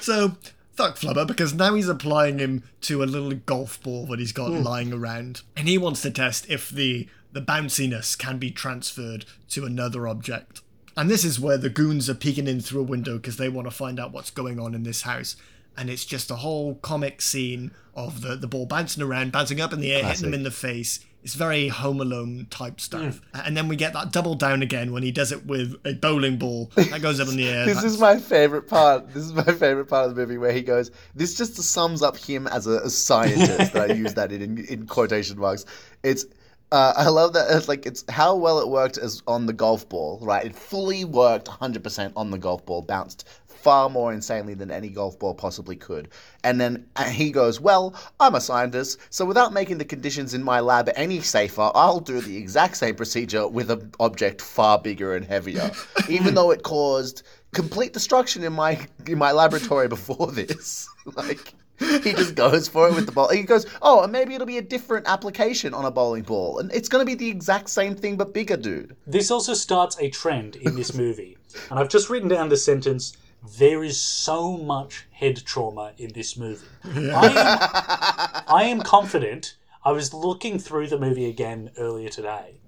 So, fuck Flubber, because now he's applying him to a little golf ball that he's got hmm. lying around. And he wants to test if the, the bounciness can be transferred to another object. And this is where the goons are peeking in through a window because they want to find out what's going on in this house. And it's just a whole comic scene of the, the ball bouncing around, bouncing up in the air, hitting him in the face. It's very Home Alone type stuff. And then we get that double down again when he does it with a bowling ball that goes up in the air. [LAUGHS] This That's- is my favorite part. This is my favorite part of the movie where he goes. This just sums up him as a, a scientist. that I use that in, in, in quotation marks. It's. Uh, I love that. It's like it's how well it worked as on the golf ball, right? It fully worked 100% on the golf ball, bounced far more insanely than any golf ball possibly could. And then he goes, "Well, I'm a scientist, so without making the conditions in my lab any safer, I'll do the exact same procedure with an object far bigger and heavier, [LAUGHS] even though it caused complete destruction in my in my laboratory before this." [LAUGHS] like he just goes for it with the ball. He goes, "Oh, and maybe it'll be a different application on a bowling ball, and it's going to be the exact same thing but bigger, dude." This also starts a trend in this movie. And I've just written down the sentence there is so much head trauma in this movie. I, am, I am confident. I was looking through the movie again earlier today.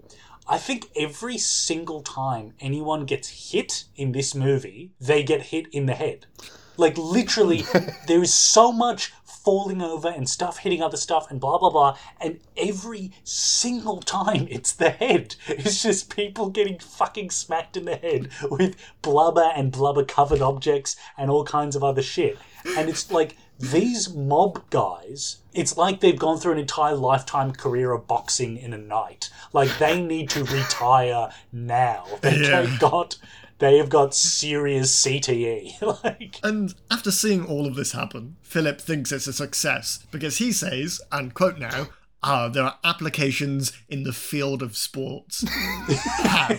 I think every single time anyone gets hit in this movie, they get hit in the head. Like, literally, [LAUGHS] there is so much falling over and stuff hitting other stuff and blah, blah, blah. And every single time [LAUGHS] it's the head. It's just people getting fucking smacked in the head with blubber and blubber covered objects and all kinds of other shit. And it's like, these mob guys, it's like they've gone through an entire lifetime career of boxing in a night. Like they need to retire now. They, Yeah. [LAUGHS] got they have got serious CTE. [LAUGHS] like And after seeing all of this happen, Philip thinks it's a success because he says, and quote now, ah, there are applications in the field of sports. [LAUGHS] How?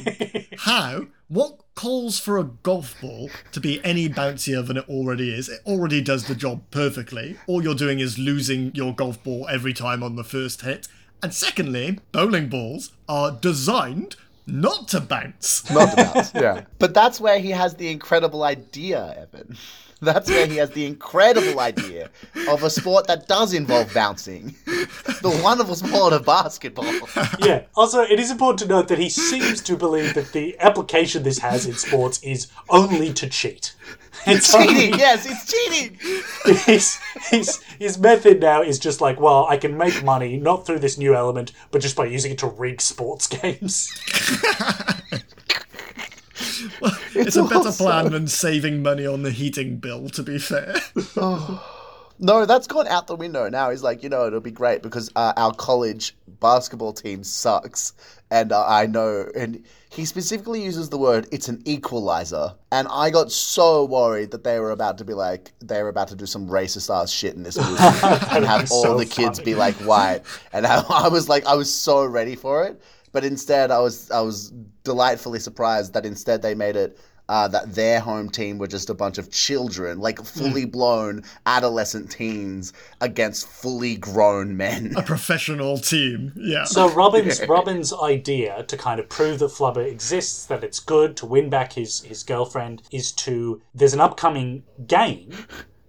How? What calls for a golf ball to be any bouncier than it already is? It already does the job perfectly. All you're doing is losing your golf ball every time on the first hit. And secondly, bowling balls are designed not to bounce. [LAUGHS] Not the bounce, yeah. [LAUGHS] But that's where he has the incredible idea, Evan. [LAUGHS] That's where he has the incredible idea of a sport that does involve bouncing. The one of wonderful sport of basketball. [LAUGHS] yeah. Also, it is important to note that he seems to believe that the application this has in sports is only to cheat. [LAUGHS] It's cheating, only- yes, it's cheating. [LAUGHS] his, his, his method now is just like, well, I can make money not through this new element, but just by using it to rig sports games. It's, a better also- plan than saving money on the heating bill, to be fair. Oh. No, that's gone out the window now. He's like, you know, it'll be great because uh, our college basketball team sucks. And uh, I know, and he specifically uses the word, it's an equalizer. And I got so worried that they were about to be like, they were about to do some racist ass shit in this [LAUGHS] movie and have all so the kids funny. be like white. And I, I was like, I was so ready for it. But instead, I was, I was delightfully surprised that instead they made it uh, that their home team were just a bunch of children, like fully blown adolescent teens against fully grown men. A professional team, yeah. So Robin's [LAUGHS] Robin's idea to kind of prove that Flubber exists, that it's good to win back his his girlfriend, is to there's an upcoming game.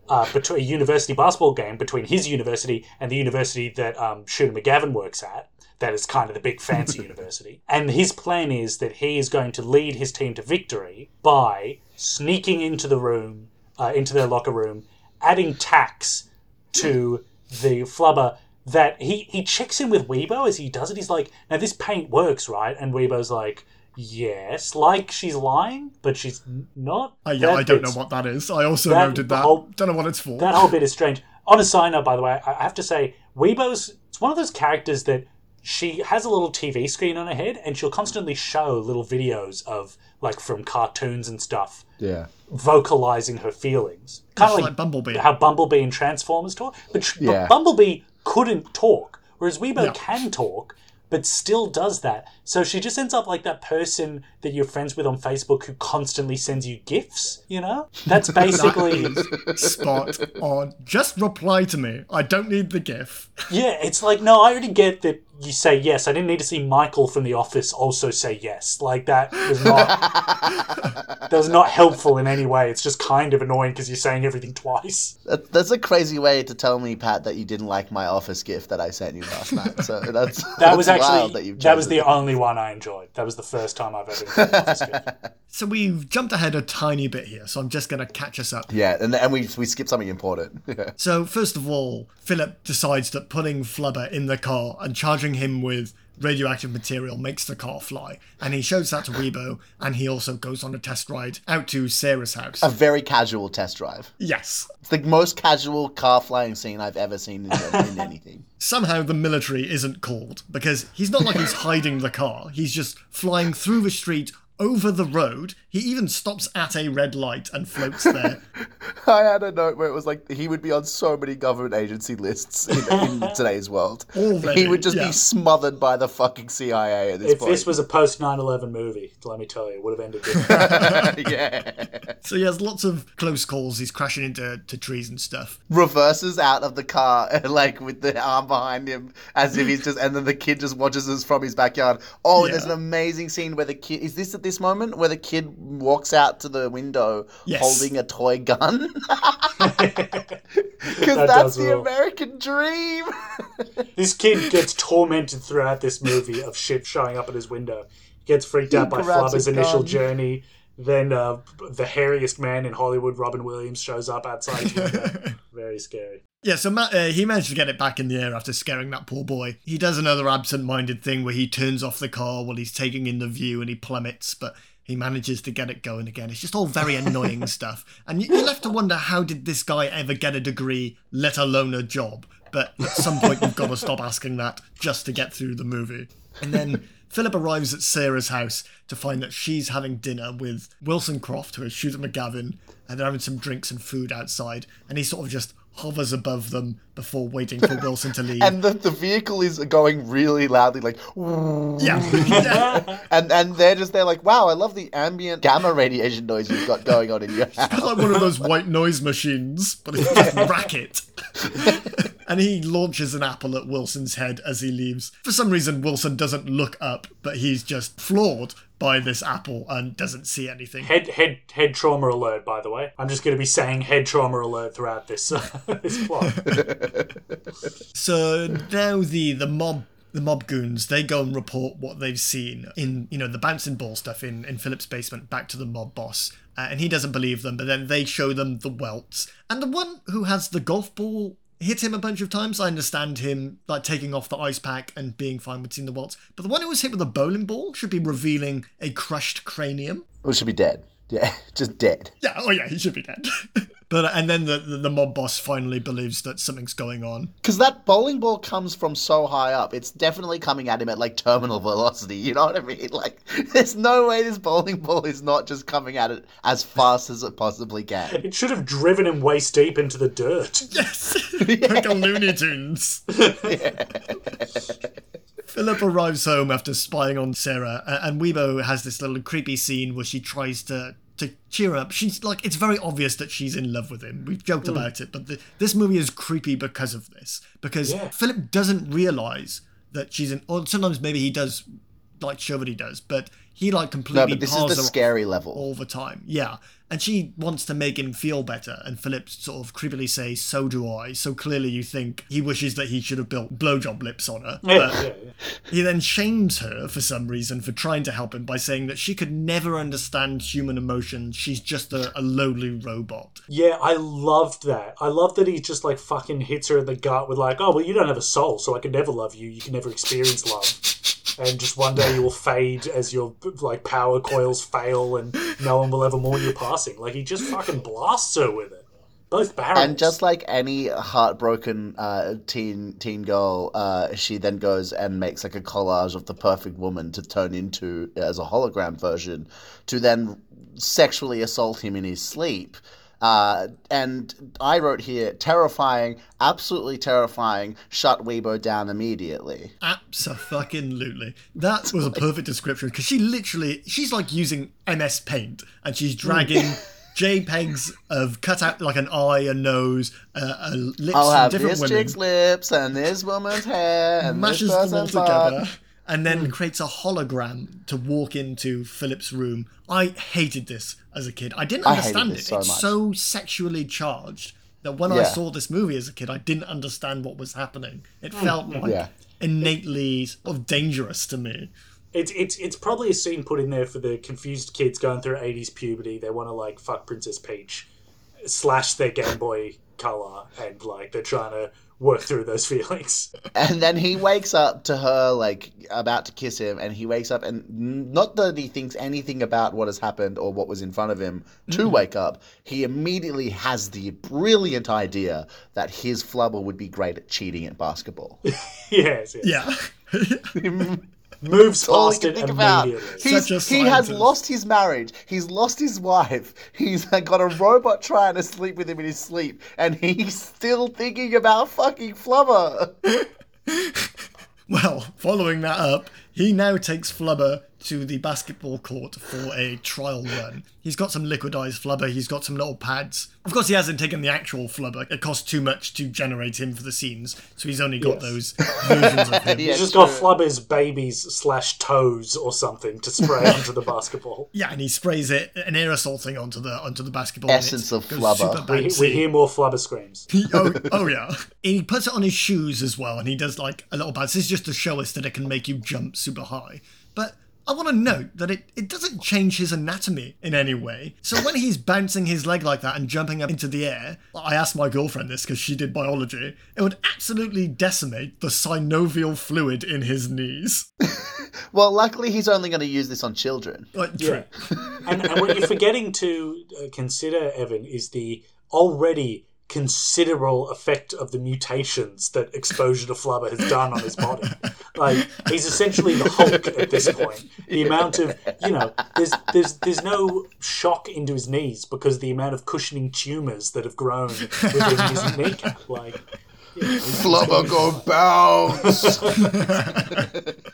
Uh, between a university basketball game between his university and the university that um, Shooter McGavin works at, that is kind of the big fancy [LAUGHS] university. And his plan is that he is going to lead his team to victory by sneaking into the room, uh, into their locker room, adding tax to the flubber that he he checks in with Weebo as he does it. He's like, "Now this paint works, right?" And Weebo's like, "Yes," like she's lying, but she's not. Uh, yeah, That I don't know what that is. I also that- noted that. whole- don't know what it's for. That whole bit is strange. On a side note, by the way, I I have to say, Weebo's it's one of those characters that she has a little TV screen on her head, and she'll constantly show little videos of like from cartoons and stuff, Yeah. vocalizing her feelings, kind of like Bumblebee. how Bumblebee and Transformers talk. But, tr- but Bumblebee couldn't talk, whereas Weebo Yeah. can talk, but still does that. So she just ends up like that person that you're friends with on Facebook who constantly sends you gifts, You know, that's [LAUGHS] basically Spot on. Just reply to me. I don't need the GIF. yeah. It's like no, I already get that you say yes. I didn't need to see Michael from The Office also say yes. Like that was not [LAUGHS] that was not helpful in any way. It's just kind of annoying because you're saying everything twice. That, that's a crazy way to tell me, Pat, that you didn't like my office gift that I sent you last night. So [LAUGHS] that's That was that's wild actually that, you've that was the only one I enjoyed. That was the first time I've ever enjoyed Office Gift. [LAUGHS] So we've jumped ahead a tiny bit here, so I'm just going to catch us up. yeah, and and we we skipped something important. So, first of all, Philip decides that putting Flubber in the car and charging him with radioactive material makes the car fly. And he shows that to Weebo, and he also goes on a test ride out to Sarah's house. a very casual test drive. yes. It's the most casual car flying scene I've ever seen in, in anything. Somehow the military isn't called because he's not like he's hiding the car. He's just flying through the street over the road. He even stops at a red light and floats there. [LAUGHS] I had a note where it was like he would be on so many government agency lists in, in [LAUGHS] today's world. Already, he would just yeah. be smothered by the fucking CIA at this If point. this was a post 9/11 movie, let me tell you, it would have ended differently. [LAUGHS] yeah. So he has lots of close calls. He's crashing into to trees and stuff. Reverses out of the car, like with the arm behind him, as if he's just, and then the kid just watches us from his backyard. Oh, Yeah. there's an amazing scene where the kid is this at this moment where the kid walks out to the window Yes. holding a toy gun. [LAUGHS] [LAUGHS] Because That that's the rule. American dream. [LAUGHS] this kid gets tormented throughout this movie of shit showing up at his window. Gets freaked out by grabs a Flubber's initial journey. Then uh, the hairiest man in Hollywood, Robin Williams, shows up outside. [LAUGHS] Very scary. Yeah, so Ma- uh, he managed to get it back in the air after scaring that poor boy. He does another absent minded thing where he turns off the car while he's taking in the view and he plummets, but he manages to get it going again. It's just all very annoying [LAUGHS] stuff. And you- you're left to wonder how did this guy ever get a degree, let alone a job? But at some point, you've got to stop asking that just to get through the movie. And then Philip arrives at Sarah's house to find that she's having dinner with Wilson Croft, who is Shooter McGavin, and they're having some drinks and food outside. And he sort of just hovers above them before waiting for [LAUGHS] Wilson to leave. and the, the vehicle is going really loudly, like, yeah. [LAUGHS] and and they're just they're like, wow, I love the ambient gamma radiation noise you've got going on in your house. It's like one of those white noise machines, but it's just [LAUGHS] racket. and he launches an apple at Wilson's head as he leaves. For some reason, Wilson doesn't look up, but he's just floored by this apple and doesn't see anything. Head head head trauma alert. By the way, I'm just going to be saying head trauma alert throughout this [LAUGHS] this plot. [LAUGHS] So now the the mob the mob goons they go and report what they've seen in you know the bouncing ball stuff in in Philip's basement back to the mob boss, uh, and he doesn't believe them. But then they show them the welts, and the one who has the golf ball hit him a bunch of times. I understand him like taking off the ice pack and being fine with seeing the welts, but the one who was hit with a bowling ball should be revealing a crushed cranium. We should be dead. Yeah, [LAUGHS] just dead. Yeah, oh yeah, he should be dead. [LAUGHS] but and then the, the the mob boss finally believes that something's going on. Because that bowling ball comes from so high up, it's definitely coming at him at like terminal velocity. You know what I mean? [LAUGHS] Like, there's no way this bowling ball is not just coming at it as fast as it possibly can. [LAUGHS] It should have driven him waist deep into the dirt. [LAUGHS] Yes, like a Looney Tunes. Philip arrives home after spying on Sarah, and Weebo has this little creepy scene where she tries to to cheer up. She's like, it's very obvious that she's in love with him. We've joked hmm. about it, but the, this movie is creepy because of this. Because Yeah. Philip doesn't realize that she's in. Or sometimes maybe he does, like show that he does, but he like completely. No, but this is the scary level. all the time. Yeah. And she wants to make him feel better, and Philip sort of creepily says, So do I. So clearly you think he wishes that he should have built blowjob lips on her. Yeah, But yeah, yeah. he then shames her for some reason for trying to help him by saying that she could never understand human emotion. She's just a, a lowly robot. Yeah, I loved that. I loved that he just like fucking hits her in the gut with like, "Oh well, you don't have a soul, so I can never love you. You can never experience love." [LAUGHS] And just one day you will fade as your like power coils fail, and no one will ever mourn your passing. Like he just fucking blasts her with it. both barrels. And just like any heartbroken uh, teen teen girl, uh, she then goes and makes like a collage of the perfect woman to turn into as a hologram version, to then sexually assault him in his sleep. Uh, and I wrote here, terrifying, absolutely terrifying. Shut Weebo down immediately. Absolutely. That was a perfect description because she literally, she's like using MS Paint and she's dragging [LAUGHS] JPEGs of cut out like an eye, a nose, uh, a lips I'll have different this women. chick's lips and this woman's hair and mashes this them all together and then hmm. creates a hologram to walk into Philip's room. I hated this as a kid. I didn't I hated understand this it. so it's much. so sexually charged that when I saw this movie as a kid, I didn't understand what was happening. It hmm. felt like. Yeah. innately sort of dangerous to me. It's it's it's probably a scene put in there for the confused kids going through eighties puberty. They want to like fuck Princess Peach, slash their Game Boy Color, and like they're trying to work through those [LAUGHS] feelings. And then he wakes up to her, like, about to kiss him, and he wakes up, and not that he thinks anything about what has happened or what was in front of him to mm-hmm. wake up, he immediately has the brilliant idea that his flubber would be great at cheating at basketball. [LAUGHS] yes, yes. Yeah. [LAUGHS] Moves all he past can it think about. immediately. He's, he has lost his marriage. He's lost his wife. He's [LAUGHS] got a robot trying to sleep with him in his sleep, and he's still thinking about fucking flubber. [LAUGHS] Well, following that up, he now takes Flubber to the basketball court for a trial run. He's got some liquidized Flubber, he's got some little pads. Of course, he hasn't taken the actual Flubber. It costs too much to generate him for the scenes, so he's only got Yes. those versions of him. [LAUGHS] Yeah, He's just got. Flubber's babies slash toes or something to spray [LAUGHS] onto the basketball. Yeah, and he sprays it an aerosol thing onto the onto the basketball. and Essence it of Flubber. We, we hear more Flubber screams. oh, oh yeah. [LAUGHS] He puts it on his shoes as well, and he does like a little bounce. This is just to show us that it can make you jump super high. But I want to note that it, it doesn't change his anatomy in any way. So when he's bouncing his leg like that and jumping up into the air, I asked my girlfriend this because she did biology, it would absolutely decimate the synovial fluid in his knees. [LAUGHS] Well, luckily, he's only going to use this on children. Like, true. Yeah. and, and what you're forgetting to uh, consider, Evan, is the already considerable effect of the mutations that exposure to flubber has done on his body. Like he's essentially the Hulk at this [LAUGHS] point. The amount of you know, there's there's there's no shock into his knees because the amount of cushioning tumors that have grown within his [LAUGHS] kneecap. Like you know, Flubber go bounce. [LAUGHS]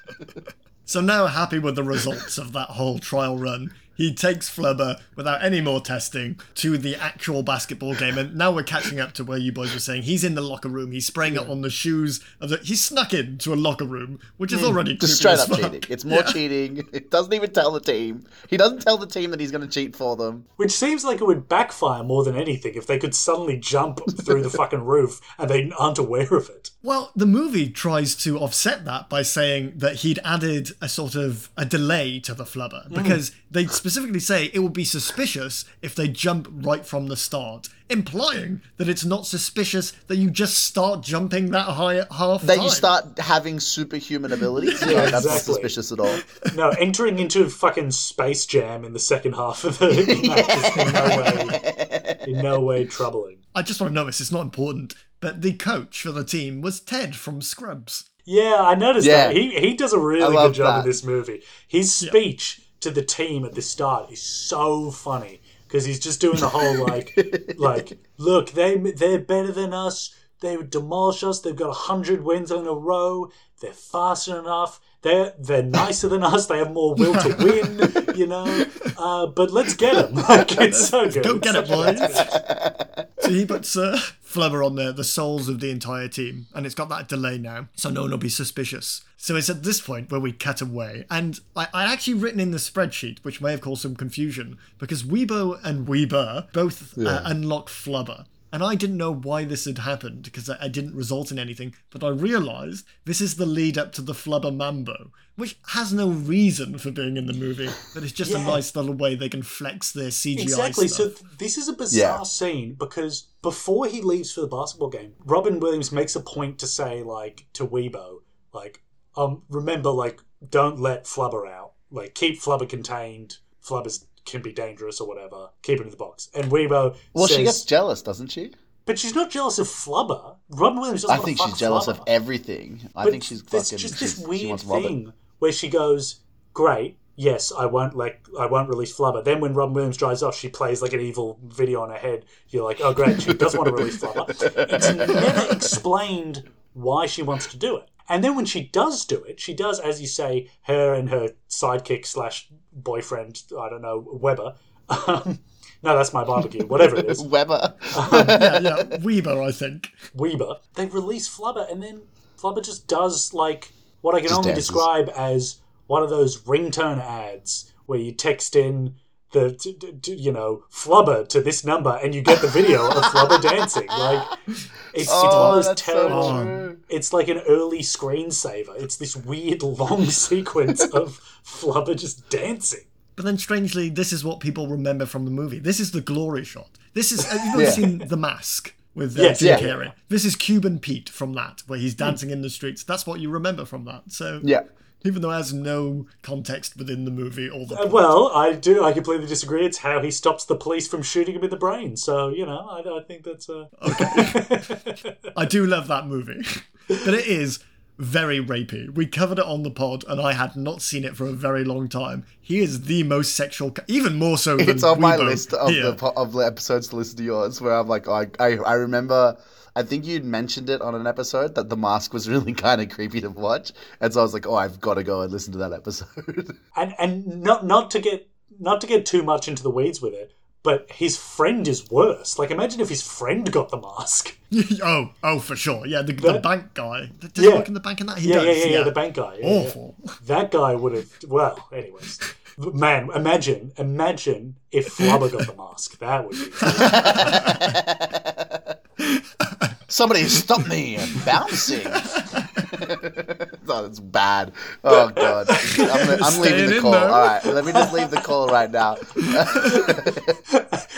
So now happy with the results of that whole trial run, he takes Flubber without any more testing to the actual basketball game, and now we're catching up to where you boys were saying he's in the locker room. He's spraying it on the shoes of the. He snuck into a locker room, which is already Hmm. Just straight as up fuck. cheating. It's more Yeah. cheating. [LAUGHS] It doesn't even tell the team. He doesn't tell the team that he's going to cheat for them. Which seems like it would backfire more than anything if they could suddenly jump through the fucking roof and they aren't aware of it. Well, the movie tries to offset that by saying that he'd added a sort of a delay to the flubber because they specifically say it would be suspicious if they jump right from the start, implying that it's not suspicious that you just start jumping that high at half That time. you start having superhuman abilities. [LAUGHS] Yeah, that's not suspicious at all. No, entering into a fucking Space Jam in the second half of the [LAUGHS] match is in no way, in no way troubling. I just want to notice it's not important, but the coach for the team was Ted from Scrubs. Yeah, I noticed Yeah. that. He he does a really good job that. in this movie. His speech to the team at the start is so funny because he's just doing the whole like [LAUGHS] like look they they're better than us. They would demolish us. They've got a hundred wins in a row. They're faster enough. They're they're nicer than us. They have more will to win. You know. Uh, but let's get them. [LAUGHS] Like it's so good. Go It's get it, such a boys. So he puts uh, Flubber on the, the souls of the entire team, and it's got that delay now, so no one will be suspicious. So it's at this point where we cut away, and I, I actually written in the spreadsheet, which may have caused some confusion, because Weebo and Weeber both uh, unlock Flubber. And I didn't know why this had happened because I, I didn't result in anything, but I realised this is the lead up to the Flubber Mambo, which has no reason for being in the movie, but it's just a nice little way they can flex their CGI Exactly. stuff. So this is a bizarre Yeah. scene because before he leaves for the basketball game, Robin Williams makes a point to say, like, to Weebo, like, um, remember, like, don't let Flubber out. Like, keep Flubber contained. Flubber's can be dangerous or whatever. Keep it in the box. And Weebo Well, says, she gets jealous, doesn't she? but she's not jealous of Flubber. Robin Williams doesn't I think she's jealous Flubber. of everything. I But think she's fucking. just this weird thing where she goes, "Great, yes, I won't like, I won't release Flubber." Then when Robin Williams drives off, she plays like an evil video on her head. You're like, "Oh, great, she does want to release Flubber." It's never explained why she wants to do it. And then when she does do it, she does, as you say, her and her sidekick slash boyfriend, I don't know, Weber. Um, no, that's my barbecue, whatever it is. [LAUGHS] Weber. yeah, yeah, Weber, I think. Weber, they release Flubber, and then Flubber just does like what I can Just only dances. describe as one of those ringtone ads where you text in the t- t- t- you know Flubber to this number and you get the video of Flubber [LAUGHS] dancing. Like it's, it's one Oh, of those that's terrible. so. It's like an early screensaver. It's this weird long [LAUGHS] sequence of Flubber just dancing. But then, strangely, this is what people remember from the movie. This is the glory shot. This is. Have you not Yeah. seen The Mask with uh, Yes, Jim yeah. Carrey? This is Cuban Pete from that, where he's dancing in the streets. That's what you remember from that. So, Yeah. Even though it has no context within the movie or the Uh, well, I do. I completely disagree. It's how he stops the police from shooting him in the brain. So you know, I, I think that's. Uh... I do love that movie, [LAUGHS] but it is very rapey. We covered it on the pod, and I had not seen it for a very long time. He is the most sexual, even more so than It's on my list of here. the of the episodes to listen to yours, where I'm like, I, I, I remember. I think you'd mentioned it on an episode that the mask was really [LAUGHS] kind of creepy to watch, and so I was like, oh, I've got to go and listen to that episode. [LAUGHS] and and not not to get not to get too much into the weeds with it, but his friend is worse. Like imagine if his friend got the mask. [LAUGHS] oh, oh, for sure. Yeah, the, the bank guy. Does Yeah. he work in the bank in that? He Yeah, does. yeah, yeah, yeah, the bank guy. Yeah, yeah. Awful. That guy would have. Well, anyways, man, imagine, imagine if Flubber got the mask. That would be. Somebody stop me! [LAUGHS] I'm bouncing. [LAUGHS] oh, that's bad. Oh god, [LAUGHS] I'm, I'm leaving the call. there. All right, let me just leave the call right now.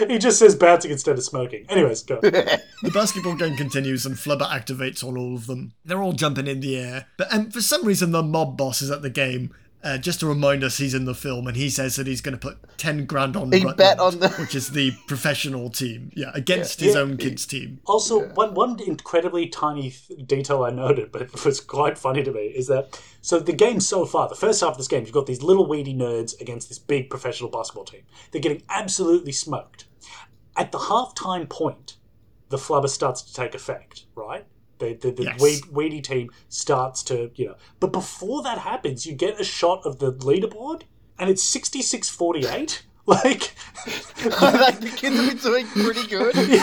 he just says bouncing instead of smoking. Anyways, go. The basketball game continues and Flubber activates on all of them. They're all jumping in the air. But and for some reason, the mob boss is at the game. Uh, just to remind us, he's in the film, and he says that he's going to put ten grand on. He Rutland, bet on the- which is the professional team, yeah, against his Yeah. own kids' team. Also, one one incredibly tiny detail I noted, but it was quite funny to me, is that so the game so far, the first half of this game, you've got these little weedy nerds against this big professional basketball team. They're getting absolutely smoked. At the halftime point, the flubber starts to take effect, right? The, the, the Yes. team starts to, you know. But before that happens, you get a shot of the leaderboard, and it's 66 48. [LAUGHS] Like, [LAUGHS] like the kids have been doing pretty good. [LAUGHS] Yeah.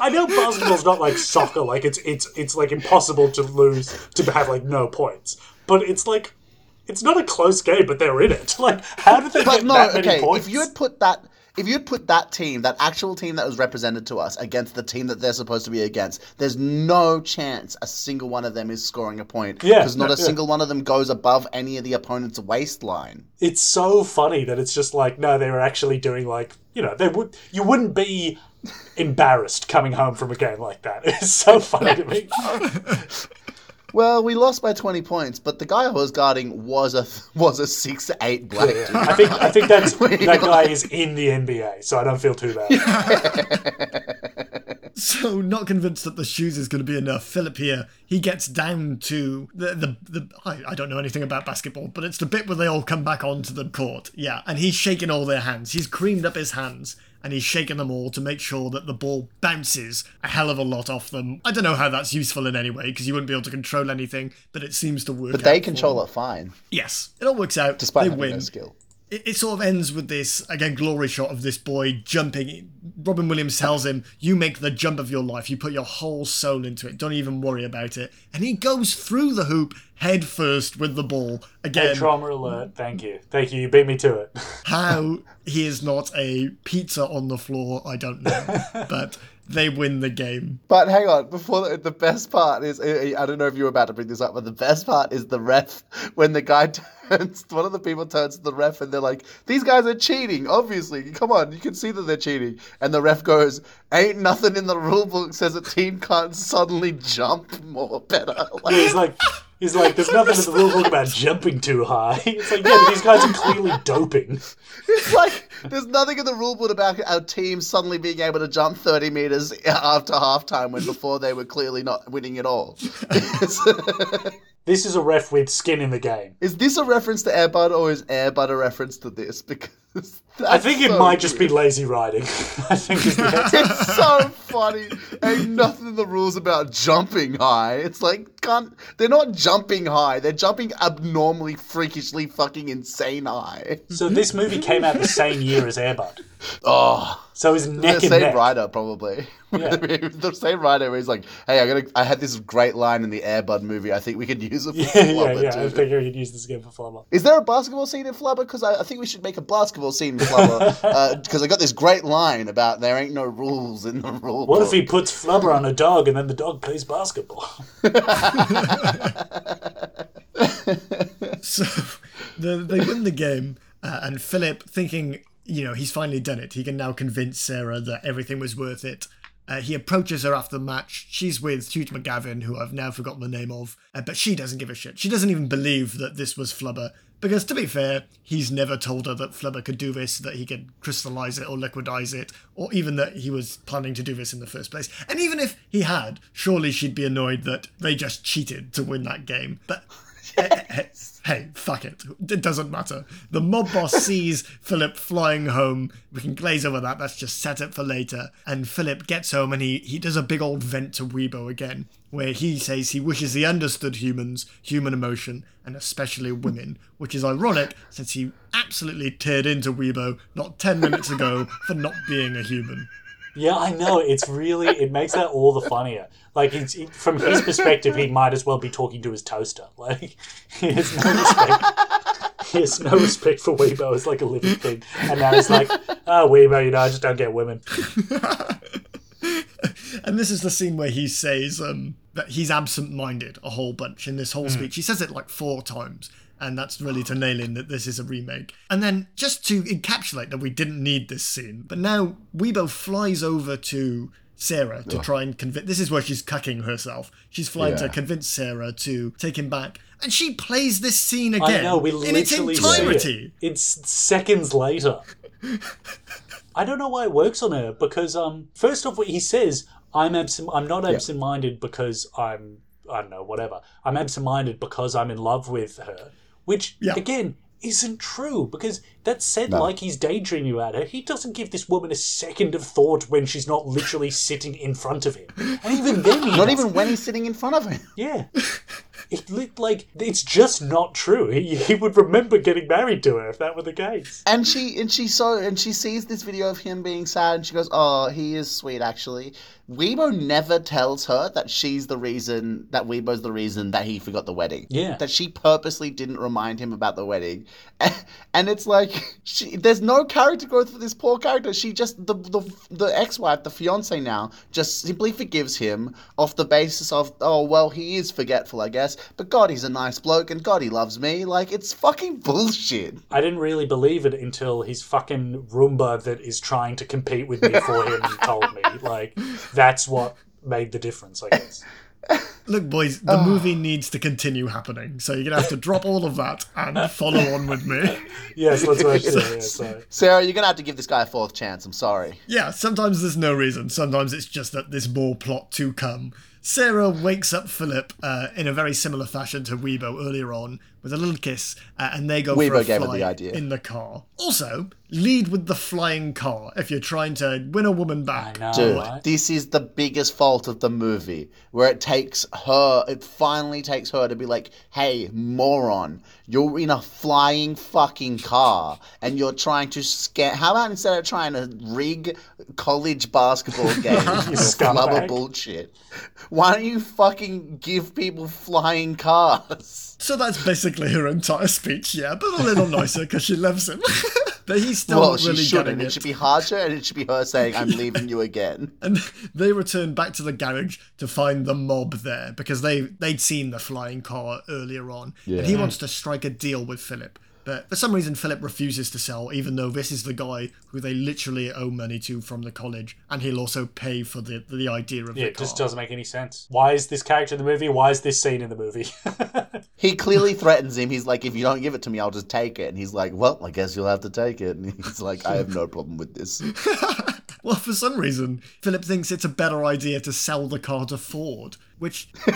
I know basketball's not like soccer. Like it's it's it's like impossible to lose to have like no points. But it's like it's not a close game, but they're in it. Like how did they But get no, that many okay. points? If you had put that, if you had put that team, that actual team that was represented to us, against the team that they're supposed to be against, there's no chance a single one of them is scoring a point. Yeah, because not no, a yeah. single one of them goes above any of the opponent's waistline. it's so funny that it's just like no, they were actually doing like you know they would you wouldn't be embarrassed coming home from a game like that. [LAUGHS] It's so funny to me. [LAUGHS] Well, we lost by twenty points, but the guy I was guarding was a [LAUGHS] was a six eight black dude. I think I think that's [LAUGHS] that guy is in the NBA, so I don't feel too bad. [LAUGHS] So, not convinced that the shoes is going to be enough, Philip here, he gets down to the, the, the I, I don't know anything about basketball, but it's the bit where they all come back onto the court. Yeah, and he's shaking all their hands. He's creamed up his hands, and he's shaking them all to make sure that the ball bounces a hell of a lot off them. I don't know how that's useful in any way, because you wouldn't be able to control anything, but it seems to work But they control it fine, Yes, it all works out. despite they win no skill. It, it sort of ends with this again glory shot of this boy jumping. Robin Williams tells him, "You make the jump of your life. You put your whole soul into it. Don't even worry about it." And he goes through the hoop head first with the ball again. Trauma alert. Thank you. Thank you. You beat me to it. How he is not a pizza on the floor, I don't know, [LAUGHS] but they win the game. But hang on, before the, the best part is I I don't know if you were about to bring this up, but the best part is the ref [LAUGHS] when the guy [LAUGHS] turns, one of the people turns to the ref and they're like, "These guys are cheating, obviously. Come on, you can see that they're cheating." And the ref goes, "Ain't nothing in the rule book says a team can't suddenly jump more better." [LAUGHS] Like, He's like, He's like, there's nothing in the rule book about jumping too high. [LAUGHS] It's like, yeah, but these guys are clearly doping. It's like there's nothing in the rule book about our team suddenly being able to jump 30 meters after halftime when before they were clearly not winning at all. [LAUGHS] This is a ref with skin in the game. is this a reference to Air Bud or is Air Bud a reference to this? Because I think it might just be lazy riding. [LAUGHS] I think is [LAUGHS] the answer. It's so funny. Ain't nothing in the rules about jumping high. It's like can't they're not jumping high. They're jumping abnormally, freakishly, fucking insane high. So this movie came out the same year as Air Bud. Oh, So it was the same neck. writer probably. Yeah. [LAUGHS] the same writer where he's like, "Hey, I got I had this great line in the Air Bud movie. I think we could use it for Yeah, yeah, Flubber yeah. I too." figure we could use this again for Flubber. Is there a basketball scene in Flubber? Because I, I think we should make a basketball scene in Flubber. [LAUGHS] Because I got this great line about there ain't no rules in the rule. What if he puts Flubber on a dog and then the dog plays basketball? [LAUGHS] So the, they win the game, uh, and Philip, thinking, you know, he's finally done it, he can now convince Sarah that everything was worth it. Uh, he approaches her after the match. She's with Hugh McGavin, who I've now forgotten the name of, uh, but she doesn't give a shit. She doesn't even believe that this was Flubber. Because to be fair, he's never told her that Flubber could do this, that he could crystallize it or liquidize it, or even that he was planning to do this in the first place. And even if he had, surely she'd be annoyed that they just cheated to win that game. But [LAUGHS] eh, eh, eh, hey, fuck it. It doesn't matter. The mob boss [LAUGHS] sees Philip flying home. We can glaze over that. That's just set up for later. And Philip gets home and he, he does a big old vent to Weebo again, where he says he wishes he understood humans, human emotion, and especially women, which is ironic since he absolutely teared into Weebo not 10 minutes ago for not being a human. Yeah, I know. It's really it makes that all the funnier. Like it's it, from his perspective, he might as well be talking to his toaster. Like [LAUGHS] he has no respect. he has no respect for Weebo as like a living thing. And now he's like, oh, Weebo, you know, I just don't get women. [LAUGHS] And this is the scene where he says um, that he's absent-minded a whole bunch in this whole speech. He says it like four times, and that's really to nail in that this is a remake. And then just to encapsulate that we didn't need this scene, but now Weebo flies over to Sarah to try and convince. This is where she's cucking herself. She's flying to convince Sarah to take him back, and she plays this scene again I know, we in its literally see entirety. it. It's seconds later. I don't know why it works on her because um first off what he says I'm absent I'm not absent minded because I'm I don't know whatever I'm absent minded because I'm in love with her which Yeah. again isn't true because that's said like he's daydreaming about her. He doesn't give this woman a second of thought when she's not literally [LAUGHS] sitting in front of him, and even then he Not even when he's sitting in front of him. Yeah. [LAUGHS] It lit like it's just not true. He, he would remember getting married to her if that were the case. And she and she so and she sees this video of him being sad and she goes, "Oh, he is sweet actually." Weebo never tells her that she's the reason that Weebo's the reason that he forgot the wedding. Yeah. That she purposely didn't remind him about the wedding. [LAUGHS] And it's like she there's no character growth for this poor character. She just the the, the ex-wife, the fiance now, just simply forgives him off the basis of, "Oh, well, he is forgetful, I guess, but god, he's a nice bloke and god, he loves me." Like it's fucking bullshit. I didn't really believe it until his fucking Roomba that is trying to compete with me for him told me. Like, that's what made the difference, I guess. [LAUGHS] Look, boys, the movie needs to continue happening, so you're gonna have to drop all of that and follow on with me. [LAUGHS] Yes, let's watch it. Yeah, [LAUGHS] sorry. Sarah, you're gonna have to give this guy a fourth chance. I'm sorry. Yeah, sometimes there's no reason. Sometimes it's just that there's more plot to come. Sarah wakes up Philip uh, in a very similar fashion to Weebo earlier on with a little kiss, uh, and they go for a gave fly the idea. in the car. Also, lead with the flying car if you're trying to win a woman I back. know, Dude, right? this is the biggest fault of the movie, where it takes her, it finally takes her to be like, hey, moron, you're in a flying fucking car, and you're trying to scam. How about instead of trying to rig college basketball [LAUGHS] games with scumbag. flubber bullshit, why don't you fucking give people flying cars? So that's basically her entire speech, yeah, but a little nicer because she loves him. [LAUGHS] but he's still Well, not really getting It it. should be harsher, and it should be her saying, I'm leaving you again. [LAUGHS] and they return back to the garage to find the mob there because they they'd seen the flying car earlier on and he wants to strike a deal with philip But for some reason, Philip refuses to sell, even though this is the guy who they literally owe money to from the college, and he'll also pay for the the idea of Yeah, the it just car. doesn't make any sense. Why is this character in the movie? Why is this scene in the movie? [LAUGHS] He clearly threatens him. He's like, if you don't give it to me, I'll just take it. And he's like, well, I guess you'll have to take it. And he's like, I have no problem with this. [LAUGHS] Well, for some reason, Philip thinks it's a better idea to sell the car to Ford, which, [LAUGHS]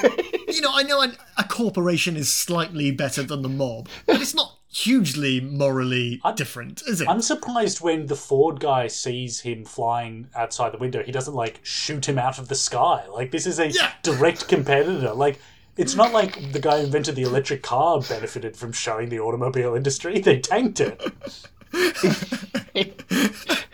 you know, I know an, a corporation is slightly better than the mob, but it's not hugely morally different, is it? I'm surprised when the Ford guy sees him flying outside the window, he doesn't like shoot him out of the sky. Like this is a Yeah. direct competitor. Like it's not like the guy who invented the electric car benefited from showing the automobile industry. [LAUGHS] They tanked it. [LAUGHS]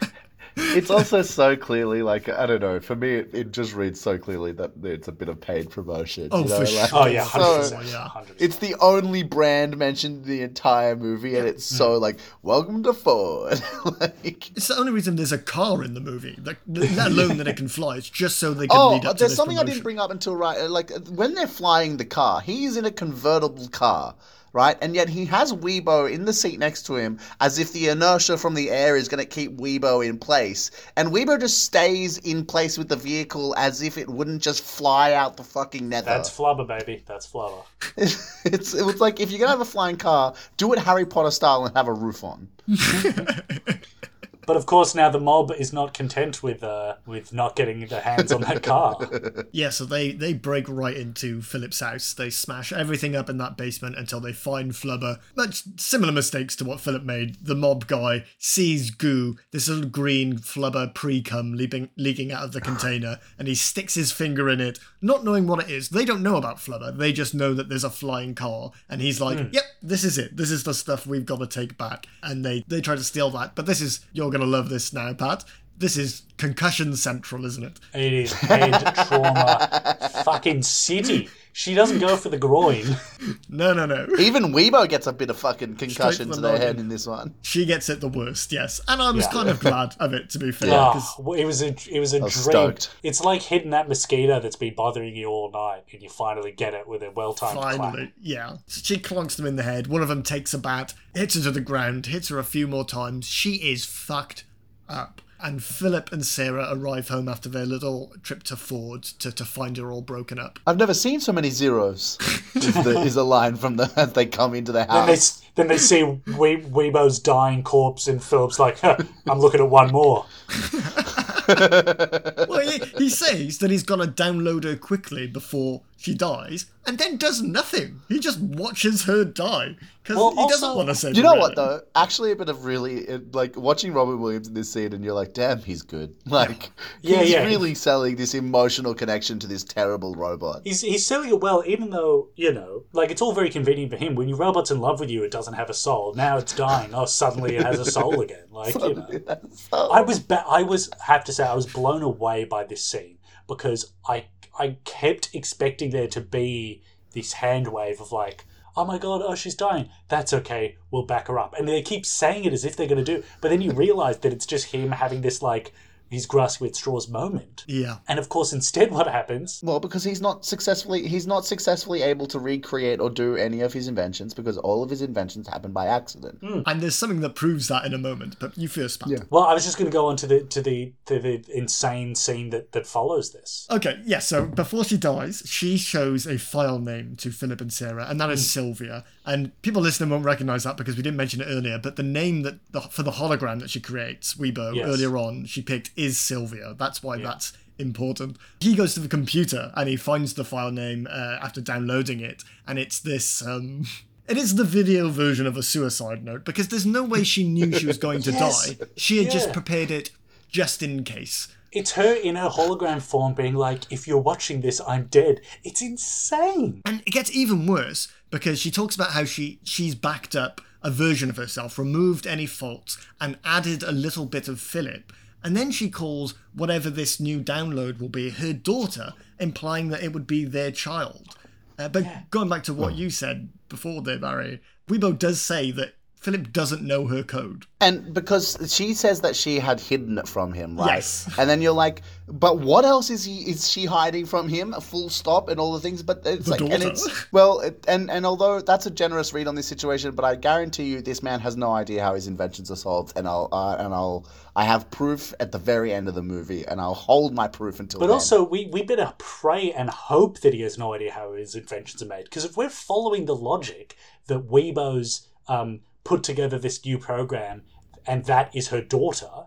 It's also so clearly like I don't know. For me, it, it just reads so clearly that it's a bit of paid promotion. Oh, you know? for like, sure. Oh yeah, so- hundred percent. yeah. It's the only brand mentioned in the entire movie, and it's so mm. like, "Welcome to Ford." [LAUGHS] like, It's the only reason there's a car in the movie, that, let alone that it can fly. It's just so they can oh, lead up to there's something I didn't bring up until right. Like when they're flying the car, he's in a convertible car, right? And yet he has Weebo in the seat next to him, as if the inertia from the air is going to keep Weebo in place, and Weebo just stays in place with the vehicle as if it wouldn't just fly out the fucking nether. That's flubber, baby. That's flubber. [LAUGHS] it's it was like if you're gonna have a flying car, do it Harry Potter style and have a roof on. [LAUGHS] [LAUGHS] But of course, now the mob is not content with uh, with not getting their hands on that car. [LAUGHS] Yeah, so they, they break right into Philip's house. They smash everything up in that basement until they find Flubber. Much similar mistakes to what Philip made. The mob guy sees goo, this little green Flubber pre cum leaping, leaking out of the [SIGHS] container, and he sticks his finger in it, not knowing what it is. They don't know about Flubber. They just know that there's a flying car, and he's like, "Yep, this is it. This is the stuff we've got to take back." And they they try to steal that. But this is you're gonna love this now, Pat. This is concussion central, isn't it? It is head trauma [LAUGHS] fucking city. She doesn't go for the groin. [LAUGHS] No, no, no. Even Weebo gets a bit of fucking concussion the to their head in this one. She gets it the worst, yes. And I was Yeah. kind of glad of it, to be fair. Ah, 'cause- well, it was a it was a was dream. stoked. It's like hitting that mosquito that's been bothering you all night, and you finally get it with a well timed clap. finally, yeah. So she clunks them in the head. One of them takes a bat, hits her to the ground, hits her a few more times. She is fucked up. And Philip and Sarah arrive home after their little trip to Ford to, to find her all broken up. I've never seen so many zeros. is, the, is a line from the as they come into the Then house. they then they see we- Weebo's dying corpse, and Philip's like, huh, "I'm looking at one more." [LAUGHS] Well, he, he says that he's going to download her quickly before she dies, and then does nothing. He just watches her die because Well, he doesn't also- want to save You know her what out. though? Actually, a bit of really it, like watching Robin Williams in this scene, and you're like, "Damn, he's good." [LAUGHS] Like, Yeah, he's yeah. really selling this emotional connection to this terrible robot. He's he's selling it well, even though you know, like it's all very convenient for him. When your robot's in love with you, it doesn't have a soul. Now it's dying. Oh, suddenly it has a soul [LAUGHS] again. Like you know. I was ba- I was have to say I was blown away by this scene because I I kept expecting there to be this hand wave of like oh my god oh she's dying. That's okay. We'll back her up. And they keep saying it as if they're going to do but then you realize that it's just him having this like he's grasping with straws moment Yeah. and of course instead what happens Well, because he's not successfully he's not successfully able to recreate or do any of his inventions because all of his inventions happen by accident. And there's something that proves that in a moment, but you first, Pat. Yeah. well I was just going to go on to the to the to the insane scene that that follows this Okay, yeah, so before she dies, she shows a file name to Philip and Sarah, and that is Hmm. Sylvia. And people listening won't recognize that because we didn't mention it earlier, but the name that the, for the hologram that she creates, Weebo, Yes. earlier on, she picked is Sylvia. That's why that's important. He goes to the computer and he finds the file name uh, after downloading it, and it's this. Um, [LAUGHS] it is the video version of a suicide note because there's no way she knew she was going to [LAUGHS] Yes. die. She had just prepared it just in case. it's her in her hologram form being like if you're watching this i'm dead it's insane And it gets even worse because she talks about how she she's backed up a version of herself, removed any faults, and added a little bit of Philip. And then she calls whatever this new download will be her daughter, implying that it would be their child. Uh, but going back to what you said before there, Barry, Weebo does say that Philip doesn't know her code. And because she says that she had hidden it from him, right? Yes. And then you're like, but what else is he is she hiding from him? A full stop and all the things. But it's The like, and it's well, it, and and although that's a generous read on this situation, but I guarantee you, this man has no idea how his inventions are solved, and I'll uh, and I'll I have proof at the very end of the movie, and I'll hold my proof until. But then. also, we, we better pray and hope that he has no idea how his inventions are made. Because if we're following the logic that Weebo's um, put together this new program and that is her daughter,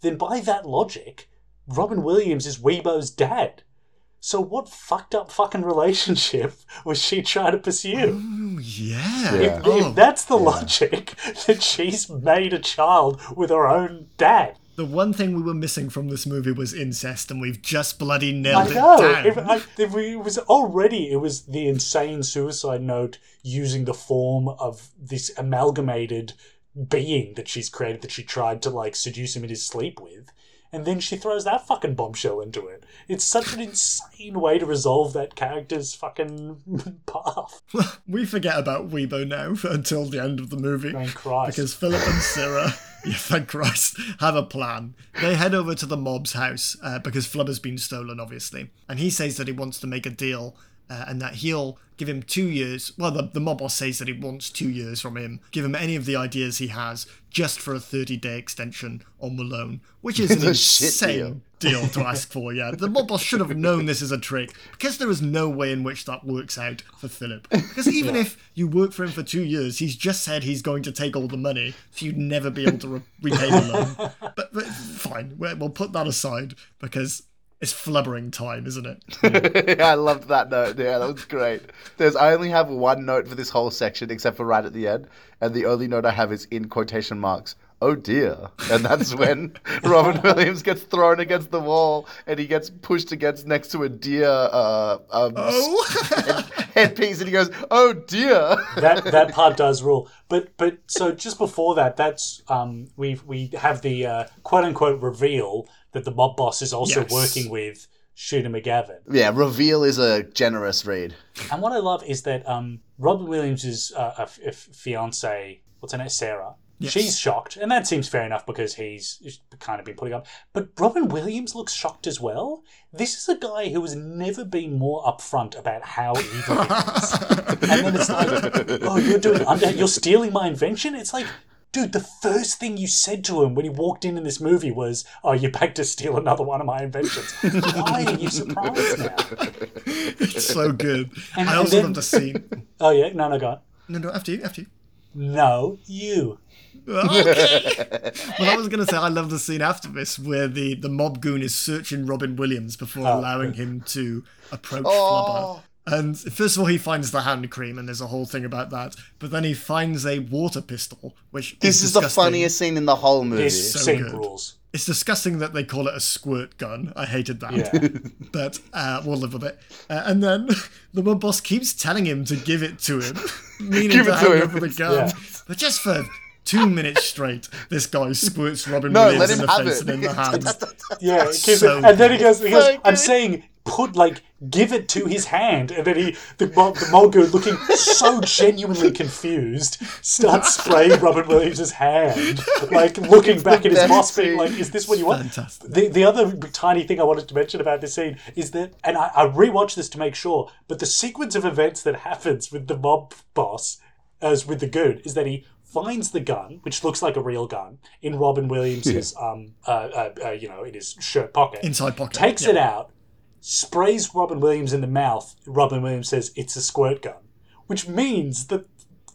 then by that logic, Robin Williams is Weebo's dad. So what fucked up fucking relationship [LAUGHS] was she trying to pursue? Oh, yeah. If, Oh, if that's the oh, logic, [LAUGHS] that she's made a child with her own dad. The one thing we were missing from this movie was incest, and we've just bloody I nailed know. it down. If, I, if we, it was already it was the insane suicide note using the form of this amalgamated being that she's created that she tried to like seduce him in his sleep with. And then she throws that fucking bombshell into it. It's such an insane way to resolve that character's fucking [LAUGHS] path. [LAUGHS] we forget about Weebo now [LAUGHS] until the end of the movie. Thank Christ. Because Philip and Sarah, [LAUGHS] yeah, thank Christ, have a plan. They head over to the mob's house uh, because Flubber's been stolen, obviously. And he says that he wants to make a deal uh, and that he'll give him two years. Well, the, the mob boss says that he wants two years from him, give him any of the ideas he has just for a 30 day extension on Malone, which is [LAUGHS] an a insane deal to ask for, yeah. The mob boss should have known this is a trick because there is no way in which that works out for Philip. Because even if you work for him for two years, he's just said he's going to take all the money, so you'd never be able to re- repay the loan. [LAUGHS] But, but fine, we'll put that aside because it's flubbering time, isn't it? yeah, [LAUGHS] I loved that note. Yeah, that was great. There's I only have one note for this whole section, except for right at the end, and the only note I have is in quotation marks. Oh dear! And that's when [LAUGHS] Robin Williams gets thrown against the wall, and he gets pushed against next to a deer uh, um, Oh, headpiece, and he goes, "Oh dear!" that that [LAUGHS] part does rule. But but so just before that, that's um we we have the uh, quote unquote reveal that the mob boss is also Yes. working with Shooter McGavin. yeah, reveal is a generous read. And what I love is that um Robin Williams' uh, a, f- a fiance, what's her name, Sarah. Yes. She's shocked, and that seems fair enough because he's kind of been putting up. But Robin Williams looks shocked as well. This is a guy who has never been more upfront about how evil he is. [LAUGHS] and then it's like, oh, you're doing under, you're stealing my invention. It's like, dude, the first thing you said to him when he walked in in this movie was, "Oh, you're back to steal another one of my inventions." [LAUGHS] Why are you surprised now? it's so good. And- I also then- love the scene. [LAUGHS] Oh yeah, no, no, go on. No, no, after you, after you. No, you. [LAUGHS] Okay. well, I was going to say I love the scene after this where the, the mob goon is searching Robin Williams before Oh, allowing him to approach Oh. Flubber. And first of all, he finds the hand cream, and there's a whole thing about that. But then he finds a water pistol, which This is the disgusting. funniest scene in the whole movie. This so scene good. rules. It's disgusting that they call it a squirt gun. I hated that. Yeah. [LAUGHS] but uh, we'll live with it. Uh, and then [LAUGHS] the mob boss keeps telling him to give it to him, [LAUGHS] meaning Give to it to hand him. over the gun. Yeah. But just for two minutes straight, this guy squirts Robin No, Williams let in him the have face it. and in the hand. Yeah, That's keep it- and then he goes, he goes So I'm saying put like give it to his hand, and then he the the Mulgoon looking so genuinely confused starts spraying Robin Williams' hand, like looking back at his boss, being like, "Is this what you want?" Fantastic. The the other tiny thing I wanted to mention about this scene is that, and I, I rewatched this to make sure, but the sequence of events that happens with the mob boss, as with the goon, is that he finds the gun, which looks like a real gun, in Robin Williams's um uh, uh, uh you know in his shirt pocket, Inside pocket. takes Yeah. it out, sprays Robin Williams in the mouth. Robin Williams says it's a squirt gun, which means that.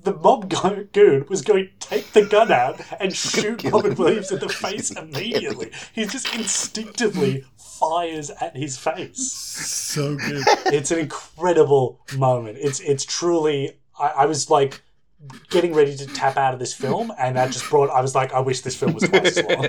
The mob [LAUGHS] goon was going to take the gun out and [LAUGHS] shoot Robin Williams in the face immediately. He just instinctively fires at his face. So good. It's an incredible moment. It's it's truly. I, I was like getting ready to tap out of this film, and that just brought. I was like, I wish this film was twice as long.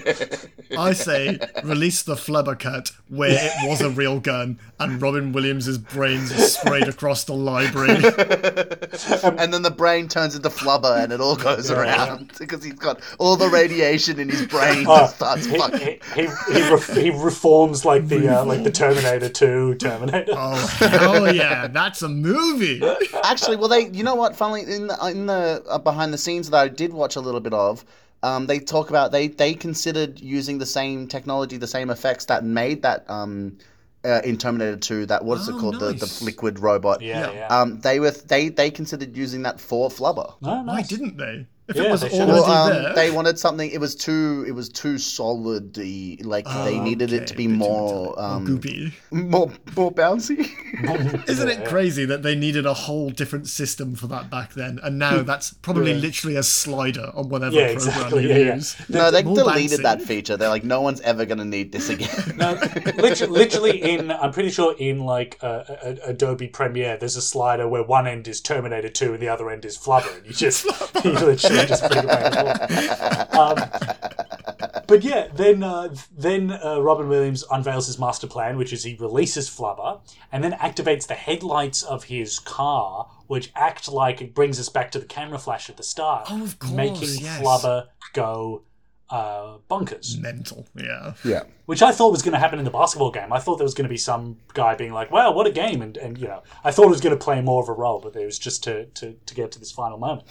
[LAUGHS] I say release the flubber cut where it was a real gun and Robin Williams's brains are sprayed across the library. [LAUGHS] and then the brain turns into flubber and it all goes around [LAUGHS] because he's got all the radiation in his brain Oh, that starts he, fucking. he, he, he, re- he reforms like the uh, like the Terminator Two Terminator. Oh hell yeah, that's a movie. Actually, well, they, you know what? Funnily, in the in the the uh, behind the scenes that I did watch a little bit of, um, they talk about they they considered using the same technology, the same effects that made that um, uh, in Terminator Two. That what is Oh, it called? The nice. the liquid robot. Yeah, Yeah. yeah. Um, they were they they considered using that for Flubber. no, Why didn't they? If Yeah, it was they already. Well, um, there, they wanted something. It was too. It was too solid. Like they needed it to be bit more, um, goopy. more, more bouncy. [LAUGHS] Isn't it crazy that they needed a whole different system for that back then, and now that's probably Yeah. literally a slider on whatever Yeah, program exactly, you yeah, yeah. use. no, they More deleted bouncy. that feature. They're like, no one's ever gonna need this again. [LAUGHS] No, literally, literally in I'm pretty sure in like uh, uh, Adobe Premiere, there's a slider where one end is Terminator 2 and the other end is Flubber, and you [LAUGHS] just you literally just bring it back. Um, but yeah, then uh, then uh, Robin Williams unveils his master plan, which is he releases Flubber and then activates the headlights of his car, which act like it brings us back to the camera flash at the start, Oh, of course, making yes. Flubber go uh, bonkers Mental, yeah. yeah. which I thought was going to happen in the basketball game. I thought there was going to be some guy being like, "Wow, what a game!" and and you know, I thought it was going to play more of a role, but it was just to to, to get to this final moment.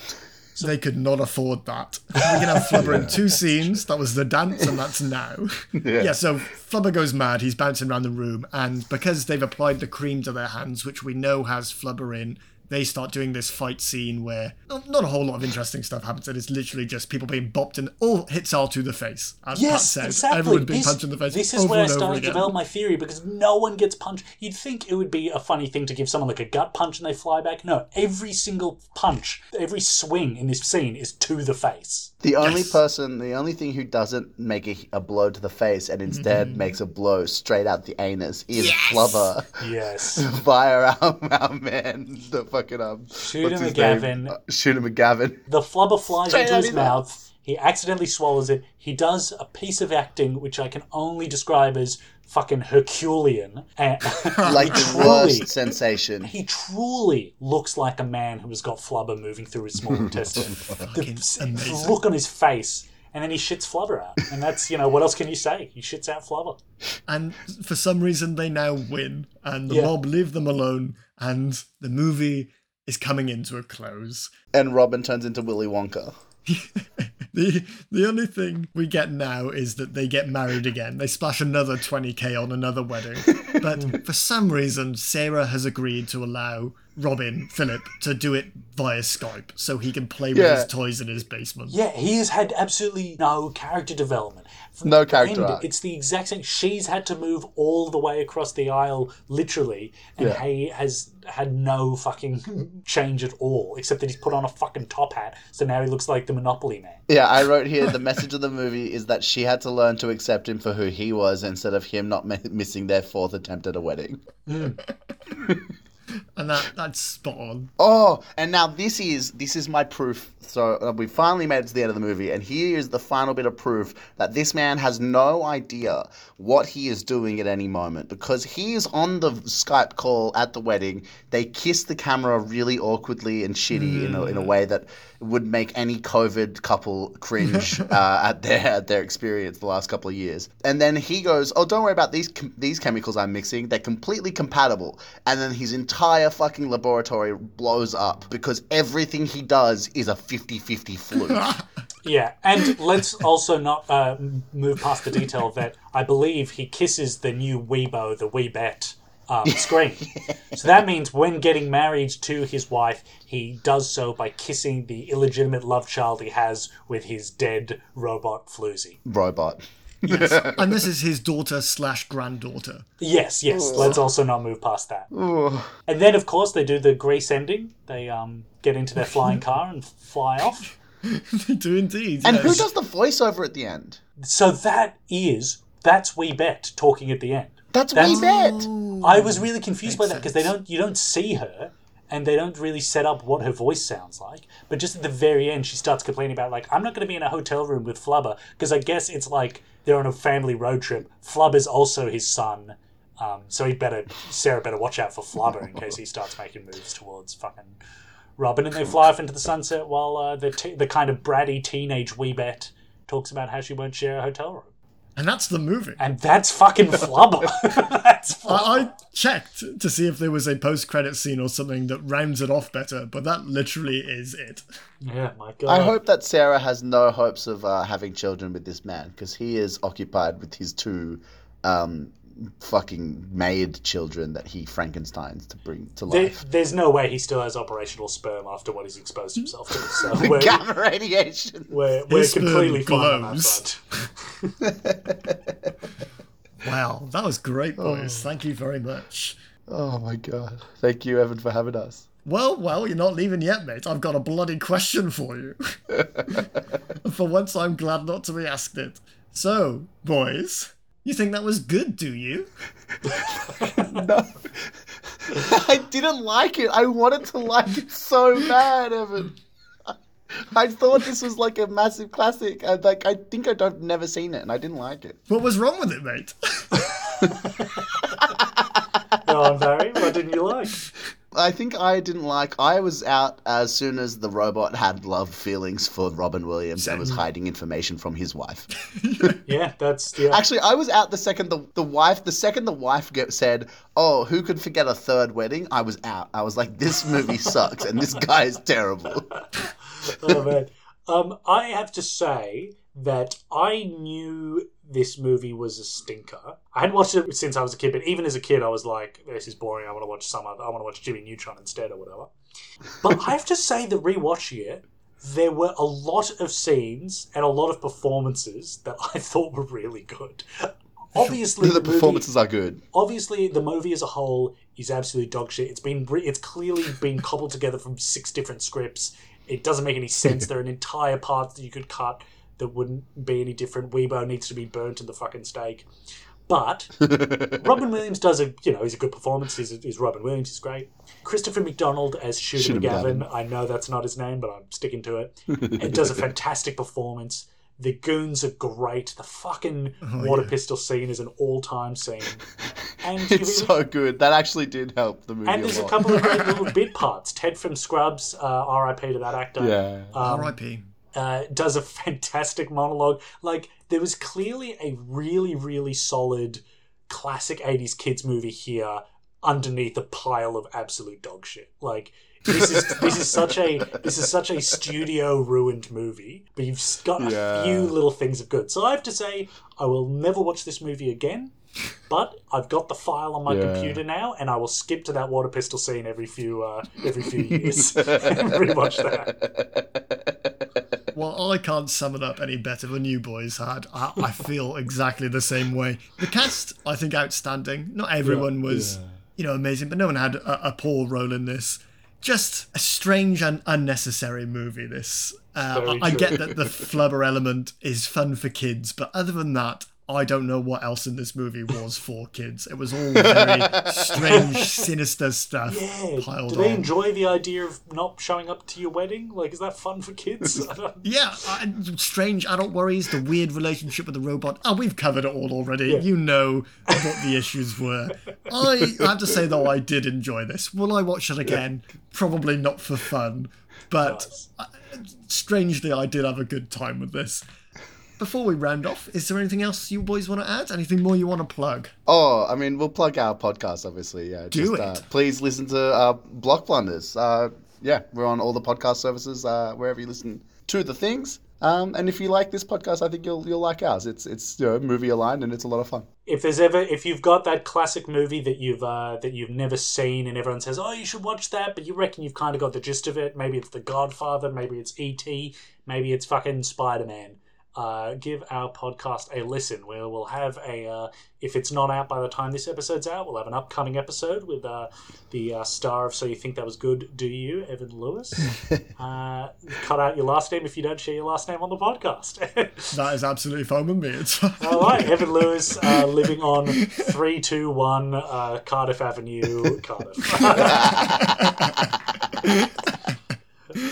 They could not afford that. [LAUGHS] We can have Flubber in two scenes. That was the dance, and that's now. [LAUGHS] Yeah. so Flubber goes mad. He's bouncing around the room, and because they've applied the cream to their hands, which we know has Flubber in, they start doing this fight scene where not a whole lot of interesting stuff happens. It is literally just people being bopped, and all hits are to the face, as Pat Yes, says. exactly. Everyone being this, punched in the face. This is where I and started to develop my theory because no one gets punched. You'd think it would be a funny thing to give someone like a gut punch and they fly back. No, every single punch, every swing in this scene is to the face. The only Yes. person, the only thing who doesn't make a, a blow to the face and instead Mm-hmm. makes a blow straight out the anus is Flubber Yes. [LAUGHS] via our, our man, the fucking um, Shooter McGavin. name? Shooter McGavin. The flubber flies Straight into his mouth. He accidentally swallows it. He does a piece of acting which I can only describe as fucking Herculean. And [LAUGHS] Like he the truly, worst sensation. He truly looks like a man who has got flubber moving through his small [LAUGHS] intestine. The amazing. look on his face, and then he shits flubber out. And that's you know what else can you say? He shits out flubber. And for some reason, they now win, and the Yeah. mob leave them alone, and the movie is coming into a close. And Robin turns into Willy Wonka. [LAUGHS] The the only thing we get now is that they get married again. They splash another 20k on another wedding. But [LAUGHS] for some reason, Sarah has agreed to allow Robin, Philip, to do it via Skype so he can play with Yeah. his toys in his basement. Yeah, he has had absolutely no character development. No character arc. It's the exact same. She's had to move all the way across the aisle, literally, and Yeah. he has had no fucking [LAUGHS] change at all, except that he's put on a fucking top hat, so now he looks like the Monopoly man. Yeah, I wrote here the [LAUGHS] message of the movie is that she had to learn to accept him for who he was instead of him not mi- missing their fourth attempt at a wedding. Mm. [LAUGHS] And that that's spot on. Oh, and now this is this is my proof. So uh, we finally made it to the end of the movie, and here is the final bit of proof that this man has no idea what he is doing at any moment because he is on the Skype call at the wedding. They kiss the camera really awkwardly and shitty in a, in a way that would make any COVID couple cringe [LAUGHS] uh, at their at their experience the last couple of years. And then he goes, "Oh, don't worry about these chem- these chemicals I'm mixing. They're completely compatible." And then his entire fucking laboratory blows up because everything he does is a 50-50 fluke. [LAUGHS] Yeah, and let's also not uh, move past the detail that I believe he kisses the new Weebo, the Weebette, um, [LAUGHS] screen. So that means when getting married to his wife, he does so by kissing the illegitimate love child he has with his dead robot Floozy. Robot. Yes. [LAUGHS] and this is his daughter slash granddaughter. Yes, yes. Let's also not move past that. Ooh. And then, of course, they do the Grease ending. They um, get into their flying [LAUGHS] car and fly off. they do indeed. And yes. who does the voiceover at the end? So that is that's Weebette talking at the end. That's, That's- we bet. I was really confused by that because they don't you don't see her and they don't really set up what her voice sounds like. But just at the very end, she starts complaining about like I'm not going to be in a hotel room with Flubber because I guess it's like they're on a family road trip. Flubber's also his son, um, so he better Sarah better watch out for Flubber in case he starts making moves towards fucking Robin. And they fly off into the sunset while uh, the te- the kind of bratty teenage Weebette talks about how she won't share a hotel room. And that's the movie. And that's fucking [LAUGHS] flubber. [LAUGHS] that's flubber. I, I checked to see if there was a post credit scene or something that rounds it off better, but that literally is it. Yeah, my god. I hope that Sarah has no hopes of uh, having children with this man because he is occupied with his two um, fucking made children that he Frankenstein's to bring to There, life. there's no way he still has operational sperm after what he's exposed himself to. So [LAUGHS] we're, Gamma radiation. we're, we're His sperm completely fine on that glows. [LAUGHS] Wow, that was great, boys. Oh. Thank you very much. Oh my god! Thank you, Evan, for having us. Well, well, you're not leaving yet, mate. I've got a bloody question for you. [LAUGHS] for once, I'm glad not to be asked it. So, boys, you think that was good, do you? [LAUGHS] No, I didn't like it. I wanted to like it so bad, Evan. I thought this was like a massive classic. and like I think I'd I've never seen it, and I didn't like it. What was wrong with it, mate? Go on, Barry. What didn't you like? [LAUGHS] I think I didn't like. I was out as soon as the robot had love feelings for Robin Williams and was hiding information from his wife. [LAUGHS] Yeah, that's yeah. Actually, I was out the second the, the wife the second the wife get, said, "Oh, who could forget a third wedding?" I was out. I was like, "This movie [LAUGHS] sucks, and this guy is terrible." [LAUGHS] oh man. Um, I have to say that I knew this movie was a stinker. I hadn't watched it since I was a kid, but even as a kid, I was like, "This is boring. I want to watch some other. I want to watch Jimmy Neutron instead, or whatever." But I have to say that rewatching it, there were a lot of scenes and a lot of performances that I thought were really good. Obviously, [LAUGHS] the the movie- performances are good. obviously the movie as a whole is absolute dog shit. It's been it's clearly been cobbled together from six different scripts. It doesn't make any sense. [LAUGHS] there are entire parts that you could cut that wouldn't be any different. Weebo needs to be burnt in the fucking steak. But [LAUGHS] Robin Williams does a you know he's a good performance. He's, he's Robin Williams. He's great. Christopher McDonald as Shooter Shooter McGavin. McGavin. I know that's not his name, but I'm sticking to it. [LAUGHS] It does a fantastic performance. The goons are great. The fucking water pistol scene is an all-time scene. [LAUGHS] And It's even- so good. That actually did help the movie and a there's a lot. couple of great little bit parts. Ted from Scrubs, uh, R.I.P. to that actor, yeah. um, R.I.P. uh, does a [LAUGHS] fantastic monologue. Like there was clearly a really, really solid classic '80s kids movie here underneath a pile of absolute dog shit. Like this is this is such a this is such a studio ruined movie, but you've got a Yeah. few little things of good. So I have to say, I will never watch this movie again. But I've got the file on my Yeah. computer now, and I will skip to that water pistol scene every few uh, every few years [LAUGHS] and rewatch that. [LAUGHS] I can't sum it up any better than you boys had. I, I [LAUGHS] feel exactly the same way. The cast, I think, outstanding. Not everyone was, you know, amazing, but no one had a, a poor role in this. Just a strange and unnecessary movie. This. Uh, I, I get that the [LAUGHS] flubber element is fun for kids, but other than that, I don't know what else in this movie was for kids. It was all very [LAUGHS] strange, sinister stuff Yeah, piled do they on. enjoy the idea of not showing up to your wedding? Like, is that fun for kids? [LAUGHS] [LAUGHS] Yeah, uh, strange adult worries, the weird relationship with the robot. Oh, we've covered it all already. You know what the issues were. I have to say, though, I did enjoy this. Will I watch it again? Probably not for fun, but Nice. strangely, I did have a good time with this. Before we round off, is there anything else you boys want to add? Anything more you want to plug? Oh, I mean, we'll plug our podcast, obviously. Yeah, Do just, it. Uh, please listen to uh, Blockblunders. Uh, yeah, we're on all the podcast services uh, wherever you listen to the things. Um, and if you like this podcast, I think you'll you'll like ours. It's it's you know, movie aligned and it's a lot of fun. if there's ever, if you've got that classic movie that you've uh, that you've never seen, and everyone says, "Oh, you should watch that," but you reckon you've kind of got the gist of it. Maybe it's The Godfather, maybe it's E.T., maybe it's fucking Spider Man. Uh, give our podcast a listen. Where we'll have a, uh, if it's not out by the time this episode's out, we'll have an upcoming episode with uh, the uh, star of So You Think That Was Good, Do You, Evan Lewis. [LAUGHS] uh, cut out your last name if you don't share your last name on the podcast. [LAUGHS] That is absolutely fine with me. It's fine. All right, Evan Lewis uh, living on 321 uh, Cardiff Avenue, Cardiff. [LAUGHS]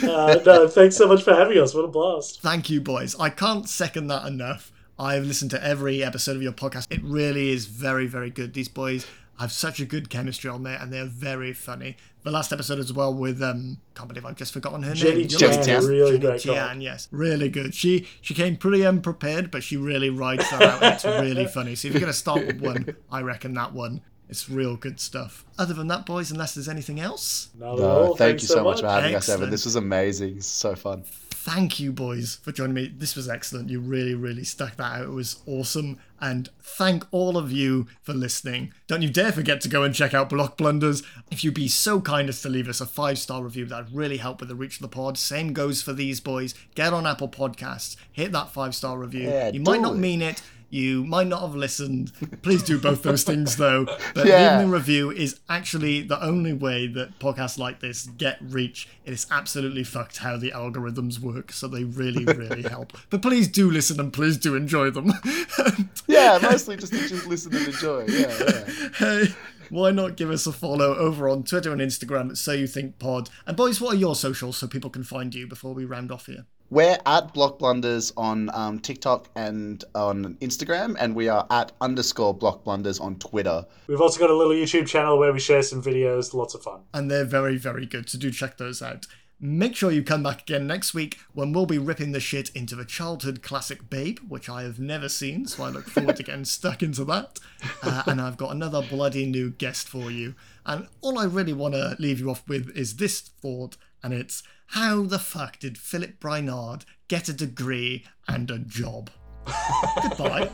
uh, no, thanks so much for having us. What a blast. Thank you, boys. I can't second that enough. I've listened to every episode of your podcast. It really is very, very good. These boys have such a good chemistry on there, and they're very funny. The last episode as well with um, can't believe I've just forgotten her Jenny name. Chan, Chan. really Jenny call. yes, really good. She she came pretty unprepared, but she really rides that out. It's really [LAUGHS] funny. So if you're gonna start with one, I reckon that one. It's real good stuff. Other than that, boys, unless there's anything else, Not at No, thank Thanks you so much for having us, Excellent. Evan. This was amazing. It's so fun. thank you, boys, for joining me. This was excellent. You really, really stuck that out. It was awesome. And thank all of you for listening. Don't you dare forget to go and check out Blockblunders. If you'd be so kind as to leave us a five star review, that'd really help with the reach of the pod. Same goes for these boys. Get on Apple Podcasts, hit that five star review. Yeah, you might not it. mean it. You might not have listened. Please do both those things though. But Yeah. leaving a review is actually the only way that podcasts like this get reach. It is absolutely fucked how the algorithms work, so they really, really help. [LAUGHS] But please do listen and please do enjoy them. [LAUGHS] Yeah, mostly just to just listen and enjoy. Yeah, yeah. [LAUGHS] hey, why not give us a follow over on Twitter and Instagram at So You Think Pod? And boys, what are your socials so people can find you before we round off here? We're at Blockblunders on um, TikTok and on Instagram, and we are at underscore Blockblunders on Twitter. We've also got a little YouTube channel where we share some videos. Lots of fun. and they're very, very good. So do check those out. Make sure you come back again next week when we'll be ripping the shit into the childhood classic Babe, which I have never seen, so I look forward to getting stuck into that. Uh, and I've got another bloody new guest for you. And all I really want to leave you off with is this thought, and it's how the fuck did Philip Brainard get a degree and a job? [LAUGHS] Goodbye.